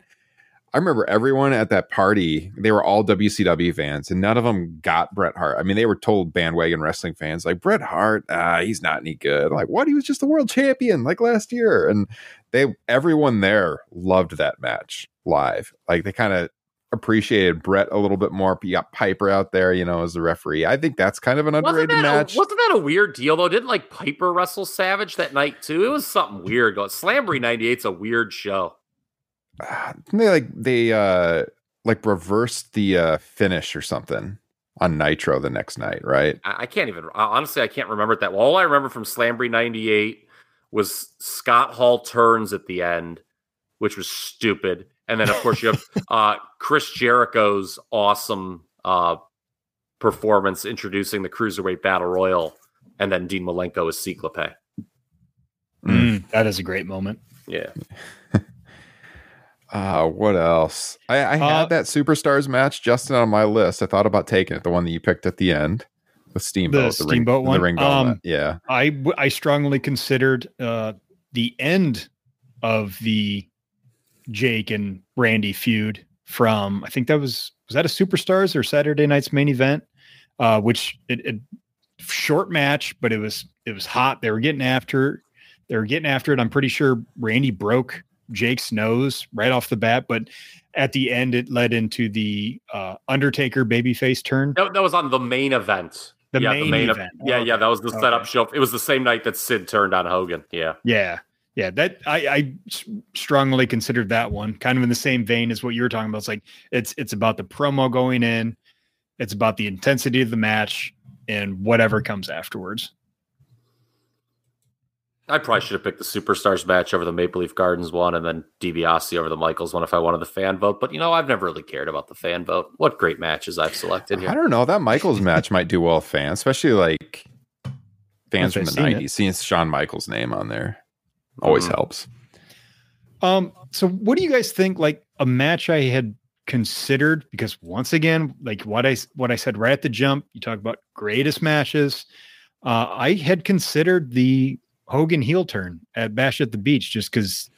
I remember everyone at that party, they were all WCW fans, and none of them got Bret Hart. I mean, they were told bandwagon wrestling fans, like, Bret Hart, uh, he's not any good. like, what? He was just the world champion like last year. And they, everyone there loved that match live. Like, they kind of appreciated Bret a little bit more. You got Piper out there, you know, as the referee. I think that's kind of an underrated wasn't match. A, wasn't that a weird deal though? Didn't like Piper wrestle Savage that night too? It was something weird. Slamboree 98's a weird show they like they uh like reversed the uh finish or something on Nitro the next night, right? I, I can't even honestly I can't remember it that well. All I remember from Slamboree 98 was Scott Hall turns at the end, which was stupid. And then of course you have *laughs* uh Chris Jericho's awesome uh performance introducing the Cruiserweight Battle Royal and then Dean Malenko as Cyclops. Mm, that is a great moment. Yeah. *laughs* Uh, what else? I, I had uh, that superstars match, Justin, on my list. I thought about taking it, the one that you picked at the end, with Steamboat, the, the Steamboat ring, one. The ring um, yeah, I I strongly considered uh, the end of the Jake and Randy feud from I think that was was that a superstars or Saturday night's main event, uh, which it, it short match, but it was it was hot. They were getting after they were getting after it. I'm pretty sure Randy broke Jake's nose right off the bat, but at the end it led into the uh, Undertaker babyface turn. That, that was on the main event. The yeah, main, the main event. yeah, yeah, that was the setup okay. show. It was the same night that Sid turned on Hogan. Yeah, yeah, yeah. That I, I strongly considered that one kind of in the same vein as what you were talking about. It's like it's it's about the promo going in, it's about the intensity of the match, and whatever comes afterwards. I probably should have picked the Superstars match over the Maple Leaf Gardens one and then DiBiase over the Michaels one if I wanted the fan vote. But, you know, I've never really cared about the fan vote. What great matches I've selected here. I don't know. That Michaels match might do well with fans, especially like fans from the 90s. It. Seeing Shawn Michaels' name on there always mm-hmm. helps. Um, so what do you guys think? Like a match I had considered because once again, like what I what I said right at the jump, you talk about greatest matches. Uh, I had considered the Hogan heel turn at Bash at the Beach just because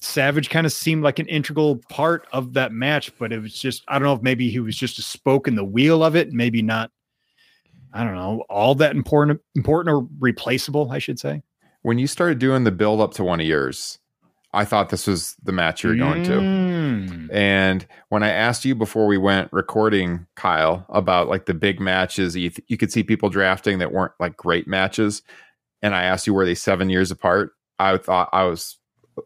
Savage kind of seemed like an integral part of that match, but it was just I don't know if maybe he was just a spoke in the wheel of it, maybe not. I don't know, all that important, important or replaceable, I should say. When you started doing the build up to one of yours, I thought this was the match you were going to. Mm. And when I asked you before we went recording, Kyle, about like the big matches, you, th- you could see people drafting that weren't like great matches. And I asked you, were they seven years apart? I thought I was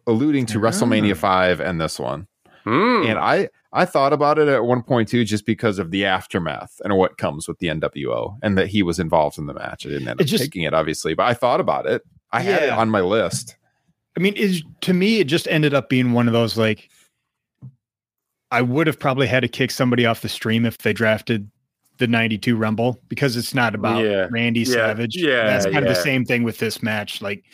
alluding to Ah. WrestleMania 5 and this one. Hmm. And I, I thought about it at one point too, just because of the aftermath and what comes with the NWO and that he was involved in the match. I didn't end up just- taking it, obviously, but I thought about it. I had it on my list. I mean, is to me, it just ended up being one of those like I would have probably had to kick somebody off the stream if they drafted the 92 Rumble because it's not about Yeah. Randy Yeah. Savage. Yeah, That's kind of the same thing with this match. Like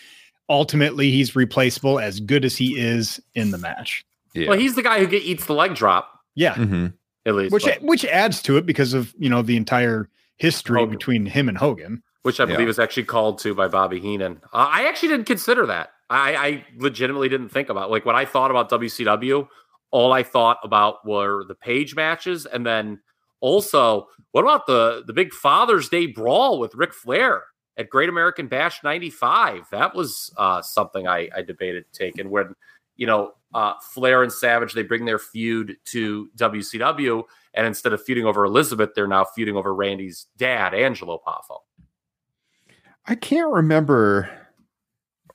ultimately he's replaceable as good as he is in the match. Yeah. Well, he's the guy who get, eats the leg drop, Yeah. Mhm. at least. Which but- which adds to it because of, you know, the entire history Hogan. between him and Hogan. Which I Yeah. believe is actually called to by Bobby Heenan. Uh, I actually didn't consider that. I, I legitimately didn't think about like when I thought about WCW. All I thought about were the page matches, and then also what about the the big Father's Day brawl with Ric Flair at Great American Bash '95? That was uh, something I, I debated taking when you know uh, Flair and Savage they bring their feud to WCW, and instead of feuding over Elizabeth, they're now feuding over Randy's dad, Angelo Poffo. I can't remember.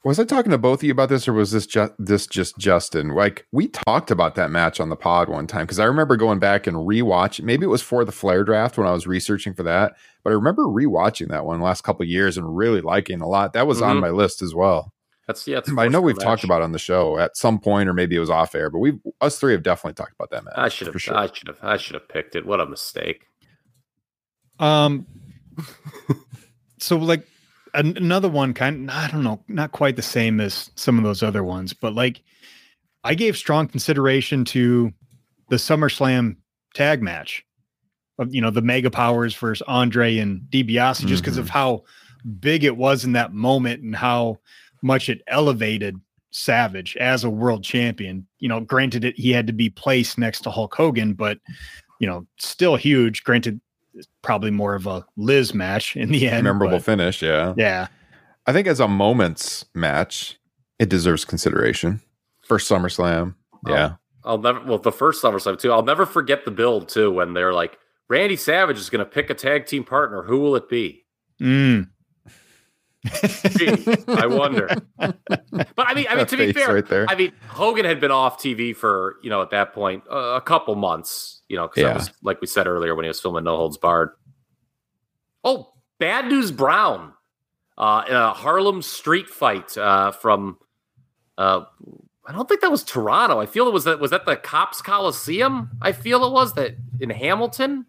Was I talking to both of you about this, or was this just this just Justin? Like we talked about that match on the pod one time because I remember going back and rewatching. Maybe it was for the Flair draft when I was researching for that, but I remember rewatching that one last couple of years and really liking a lot. That was on Mhm. my list as well. That's yeah. It's a I know we've sure talked about it on the show at some point, or maybe it was off air, but we us three have definitely talked about that match. I should have. sure. I should have. I should have picked it. What a mistake. Um, *laughs* so like an- another one, kind of, I don't know, not quite the same as some of those other ones, but like I gave strong consideration to the SummerSlam tag match of you know the Mega Powers versus Andre and DiBiase, just because of mm-hmm. how big it was in that moment and how much it elevated Savage as a world champion. You know, granted it he had to be placed next to Hulk Hogan, but you know, still huge. Granted, probably more of a Liz match in the end. Memorable but finish, yeah. yeah. I think as a moments match, it deserves consideration for SummerSlam. Yeah. I'll never. Well, the first SummerSlam too. I'll never forget the build too when they're like, Randy Savage is going to pick a tag team partner. Who will it be? Mm. Gee, I wonder. *laughs* But I mean, I mean, That to be fair, right there. I mean, Hogan had been off TV for you know at that point uh, a couple months. You know, because Yeah. was like we said earlier when he was filming No Holds Barred. Oh, Bad News Brown, uh, in a Harlem street fight uh, from. Uh, I don't think that was Toronto. I feel it was that was that the Copps Coliseum. I feel it was that in Hamilton.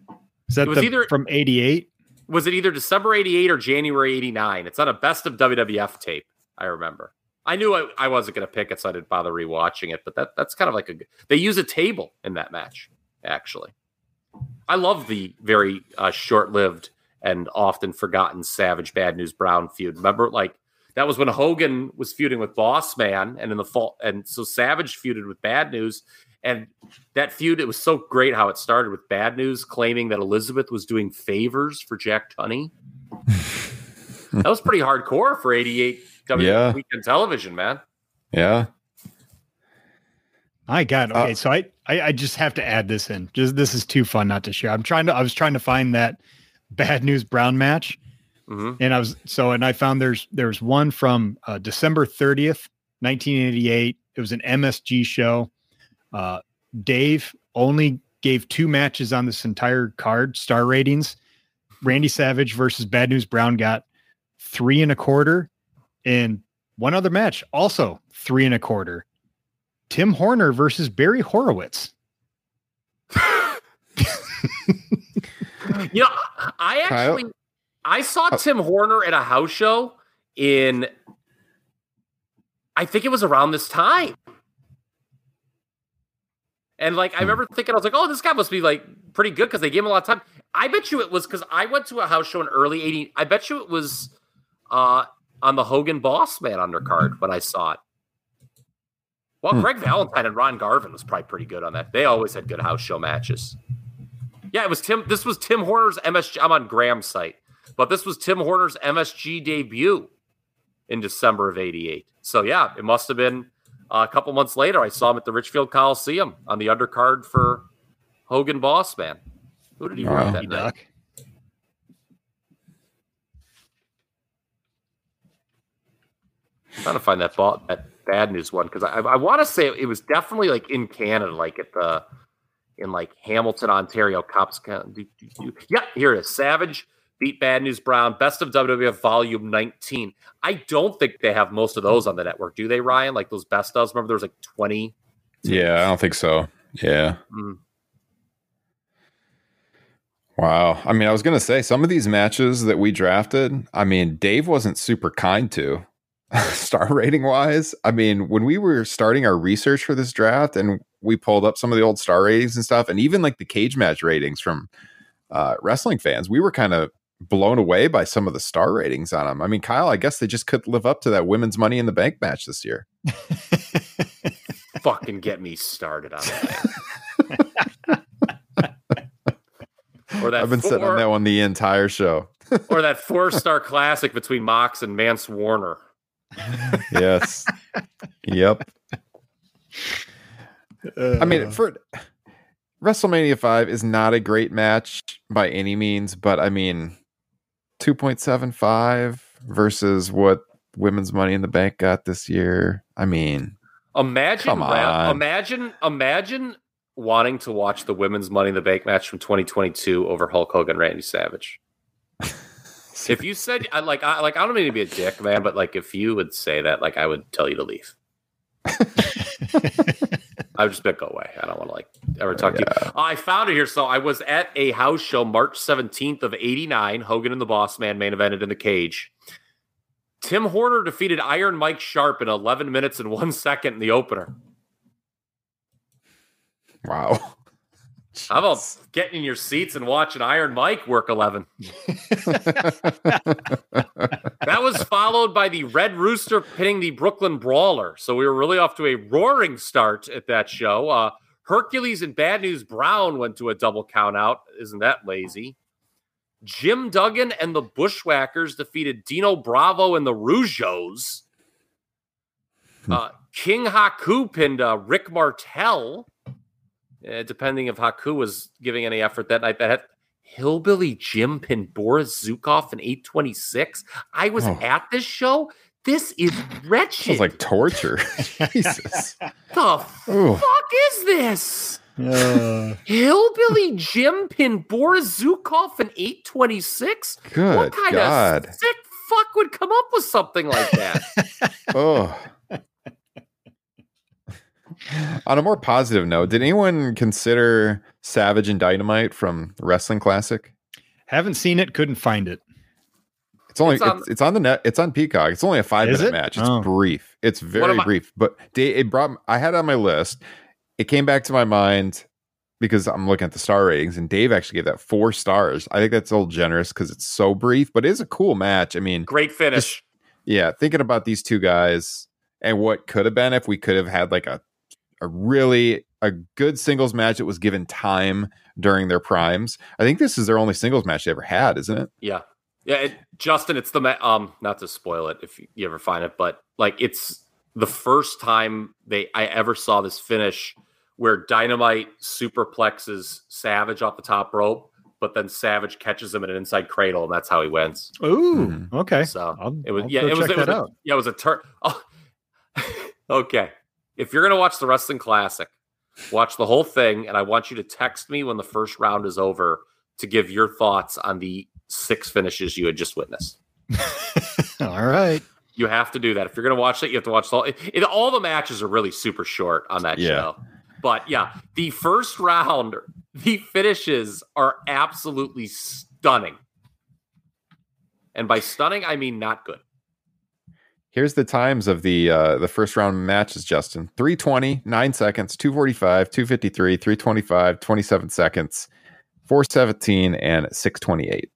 Is that It was the, either- from 88? Was it either December '88 or January '89? It's on a best of WWF tape. I remember. I knew I, I wasn't going to pick it, so I didn't bother rewatching it. But that that's kind of like a They use a table in that match. Actually, I love the very uh, short-lived and often forgotten Savage Bad News Brown feud. Remember, like that was when Hogan was feuding with Boss Man, and in the fall, and so Savage feuded with Bad News, and that feud it was so great how it started with Bad News claiming that Elizabeth was doing favors for Jack Tunney. *laughs* that was pretty hardcore for '88 WWE Yeah. weekend television, man. Yeah. My God. Uh, Okay. so I, I, I just have to add this in. Just this is too fun not to share. I'm trying to, I was trying to find that bad news Brown match. hmm And I was so, and I found there's there's one from uh, December 30th, 1988. It was an MSG show. Uh, Dave only gave two matches on this entire card, star ratings. Randy Savage versus Bad News Brown got three and a quarter, and one other match also three and a quarter. Tim Horner versus Barry Horowitz. You know, I Kyle? actually I saw Uh, Tim Horner at a house show in I think it was around this time. And like I Hmm. remember thinking, I was like, oh, this guy must be like pretty good because they gave him a lot of time. I bet you it was because I went to a house show in early 80. I bet you it was uh on the Hogan Boss Man undercard when I saw it. Well, Hmm. Greg Valentine and Ron Garvin was probably pretty good on that. They always had good house show matches. Yeah, it was Tim. This was Tim Horner's MSG. I'm on Graham's site, but this was Tim Horner's MSG debut in December of '88. So yeah, it must have been uh, a couple months later. I saw him at the Richfield Coliseum on the undercard for Hogan Boss Man. Who did he Wow. work that Hey, night? Doc. trying to find that ball, that bad news one because I, I want to say it was definitely like in Canada, like at the in like Hamilton, Ontario, Copps County. Yeah, here it is. Savage beat Bad News Brown, Best of WWF Volume 19. I don't think they have most of those on the network, do they, Ryan? Like those best ofs. Remember, there was like 20. Yeah, I don't think so. Yeah. Mm. Wow. I mean, I was going to say some of these matches that we drafted, I mean, Dave wasn't super kind to *laughs* star rating wise. I mean, when we were starting our research for this draft and we pulled up some of the old star ratings and stuff, and even like the Cagematch ratings from uh, wrestling fans, we were kind of blown away by some of the star ratings on them. I mean, Kyle, I guess they just couldn't live up to that women's money in the bank match this year. *laughs* Fucking get me started on that. *laughs* or that I've been sitting on that one the entire show. or that four star classic between Mox and Mance Warner. Yes. yep. I mean, Uh, for WrestleMania 5 is not a great match by any means, but I mean, 2.75 versus what Women's Money in the Bank got this year. I mean, Imagine, Come on. imagine, imagine wanting to watch the women's Money in the Bank match from 2022 over Hulk Hogan, Randy Savage. *laughs* if you said, I like, I like, I don't mean to be a dick, man, but like, if you would say that, like, I would tell you to leave. *laughs* I would just be go away. I don't want to like ever talk to you. I found it here. So I was at a house show March 17th of 89. Hogan and the Boss Man main evented in the cage. Tim Horner defeated Iron Mike Sharpe in 11 minutes and one second in the opener. wow. How about getting in your seats and watching Iron Mike work 11? *laughs* That was followed by the Red Rooster pinning the Brooklyn Brawler. So we were really off to a roaring start at that show. Uh, Hercules and Bad News Brown went to a double count out. Isn't that lazy? Jim Duggan and the Bushwhackers defeated Dino Bravo and the Rougeaus. Uh, King Haku pinned uh, Rick Martel. Uh, depending if Haku was giving any effort that night, that had Hillbilly Jim pinned Boris Zhukov in 826. I was Oh. at this show. This is wretched. Sounds like torture. *laughs* Jesus. the Ooh. fuck is this? uh, Hillbilly Jim pinned Boris Zhukov in 826? Good what kind God. of sick fuck would come up with something like that? *laughs* Oh. On a more positive note, did anyone consider Savage and Dynamite from Wrestling Classic? haven't seen it, couldn't find it. It's only It's um, it's on- on, it's, on the net. It's on Peacock. It's only a five minute it? match. It's Oh. brief. It's very I- brief. But they, it brought. I had it on my list. It came back to my mind because I'm looking at the star ratings, and Dave actually gave that four stars. I think that's a little generous because it's so brief, but it is a cool match. I mean, Great finish. yeah, thinking about these two guys and what could have been if we could have had like a a really a good singles match that was given time during their primes. I think this is their only singles match they ever had, isn't it? Yeah. Yeah, it, Justin, it's the ma- um not to spoil it if you ever find it, but like it's the first time they I ever saw this finish where Dynamite superplexes Savage off the top rope, but then Savage catches him in an inside cradle, and that's how he wins. Ooh, Mhm. okay. So I'll- it was I'll yeah, it was it was a, yeah, it was a turn. Oh. *laughs* okay, if you're gonna watch the wrestling classic, watch the whole thing, and I want you to text me when the first round is over to give your thoughts on the six finishes you had just witnessed. *laughs* All right. You have to do that. If you're going to watch it, you have to watch the whole. It, it- all the matches are really super short on that Yeah. show. But yeah, the first round, the finishes are absolutely stunning. And by stunning, I mean not good. Here's the times of the uh, the first round matches, Justin. 320, 9 seconds, 245, 253, 325, 27 seconds, 417, and 628.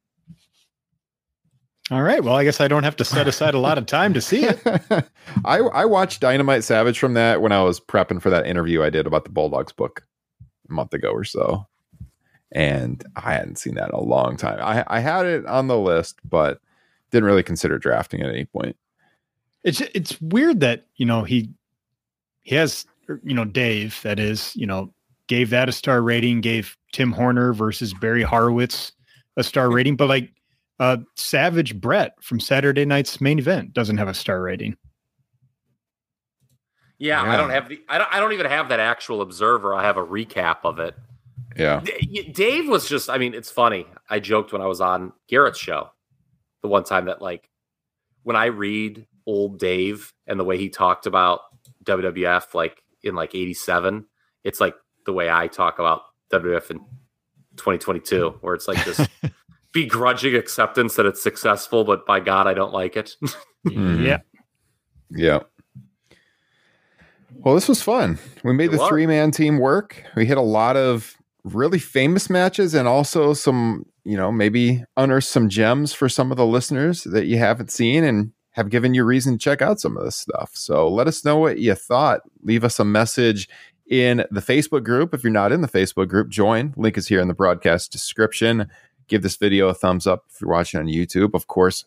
All right. Well, I guess I don't have to set aside a lot of time to see it. *laughs* I I watched Dynamite Savage from that when I was prepping for that interview I did about the Bulldogs book a month ago or so. And I hadn't seen that in a long time. I, I had it on the list, but didn't really consider drafting at any point. It's it's weird that, you know, he he has you know, Dave, that is, you know, gave that a star rating, gave Tim Horner versus Barry Horowitz a star rating, but like uh, Savage Bret from Saturday night's main event doesn't have a star rating. Yeah, Yeah. I don't have the. I don't. I don't even have that actual observer. I have a recap of it. Yeah. D- Dave was just. I mean, it's funny. I joked when I was on Garrett's show, the one time that like when I read old Dave and the way he talked about WWF, like in like '87, it's like the way I talk about WWF in 2022, where it's like this *laughs* begrudging acceptance that it's successful, but by God, I don't like it. *laughs* Mhm. Yeah. Yeah. Well, this was fun. We made It the three man team work. We hit a lot of really famous matches and also some, you know, maybe unearth some gems for some of the listeners that you haven't seen and have given you reason to check out some of this stuff. So let us know what you thought. Leave us a message in the Facebook group. If you're not in the Facebook group, join. Link is here in the broadcast description. Give this video a thumbs up if you're watching on YouTube. Of course,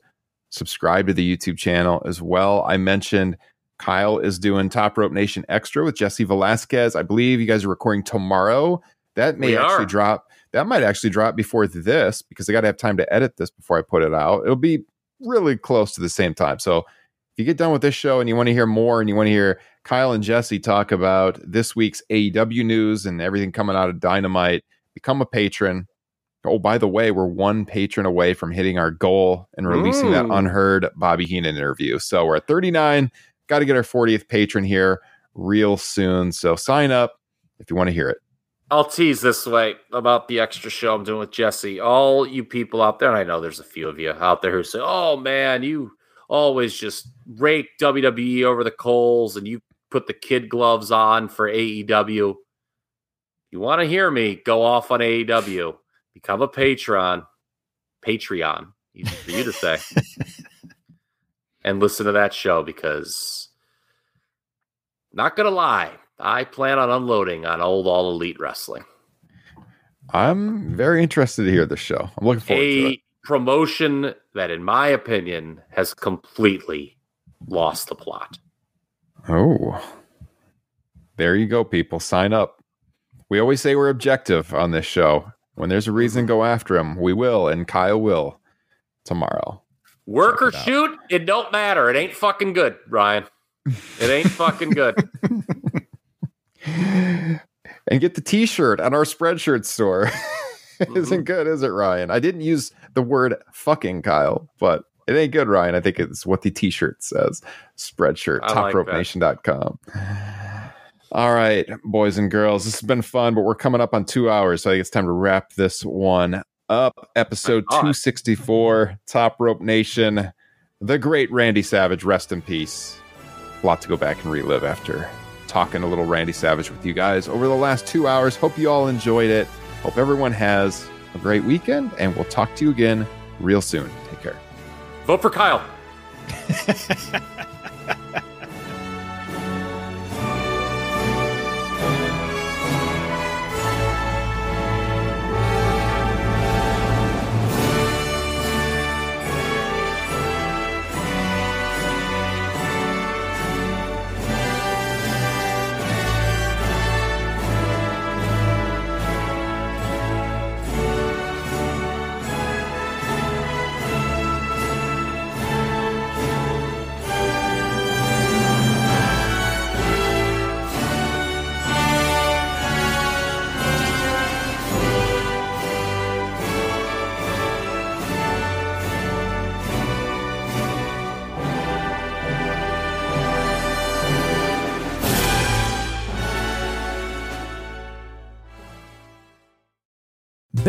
subscribe to the YouTube channel as well. I mentioned Kyle is doing Top Rope Nation Extra with Jesse Velasquez. I believe you guys are recording tomorrow. That may We actually are. drop. That might actually drop before this because I got to have time to edit this before I put it out. It'll be really close to the same time. So if you get done with this show and you want to hear more and you want to hear Kyle and Jesse talk about this week's AEW news and everything coming out of Dynamite, become a patron. Oh, by the way, we're one patron away from hitting our goal and releasing that mm. unheard Bobby Heenan interview. So we're at 39. Got to get our 40th patron here real soon. So sign up if you want to hear it. I'll tease this way about the extra show I'm doing with Jesse. All you people out there, and I know there's a few of you out there who say, "Oh man, you always just rake WWE over the coals, and you put the kid gloves on for AEW." You want to hear me go off on AEW? Become a patron, Patreon, easy for you to say, *laughs* and listen to that show because, not gonna lie, I plan on unloading on old All Elite Wrestling. I'm very interested to hear this show. I'm looking forward to it. a promotion that, in my opinion, has completely lost the plot. Oh, there you go, people. Sign up. We always say we're objective on this show. When there's a reason, go after him. We will, and Kyle will tomorrow. Work or out. shoot, it don't matter. It ain't fucking good, Ryan. It ain't fucking good. *laughs* and get the t-shirt on our spreadshirt store. *laughs* Isn't mm-hmm. good, is it, Ryan? I didn't use the word fucking Kyle, but it ain't good, Ryan. I think it's what the t-shirt says. Spreadshirt, I like topropenation.com. All right, boys and girls, this has been fun, but we're coming up on two hours, so I think it's time to wrap this one up. Episode 264, Top Rope Nation. The great Randy Savage, rest in peace. A lot to go back and relive after talking a little Randy Savage with you guys over the last two hours. Hope you all enjoyed it. Hope everyone has a great weekend, and we'll talk to you again real soon. Take care. Vote for Kyle. *laughs*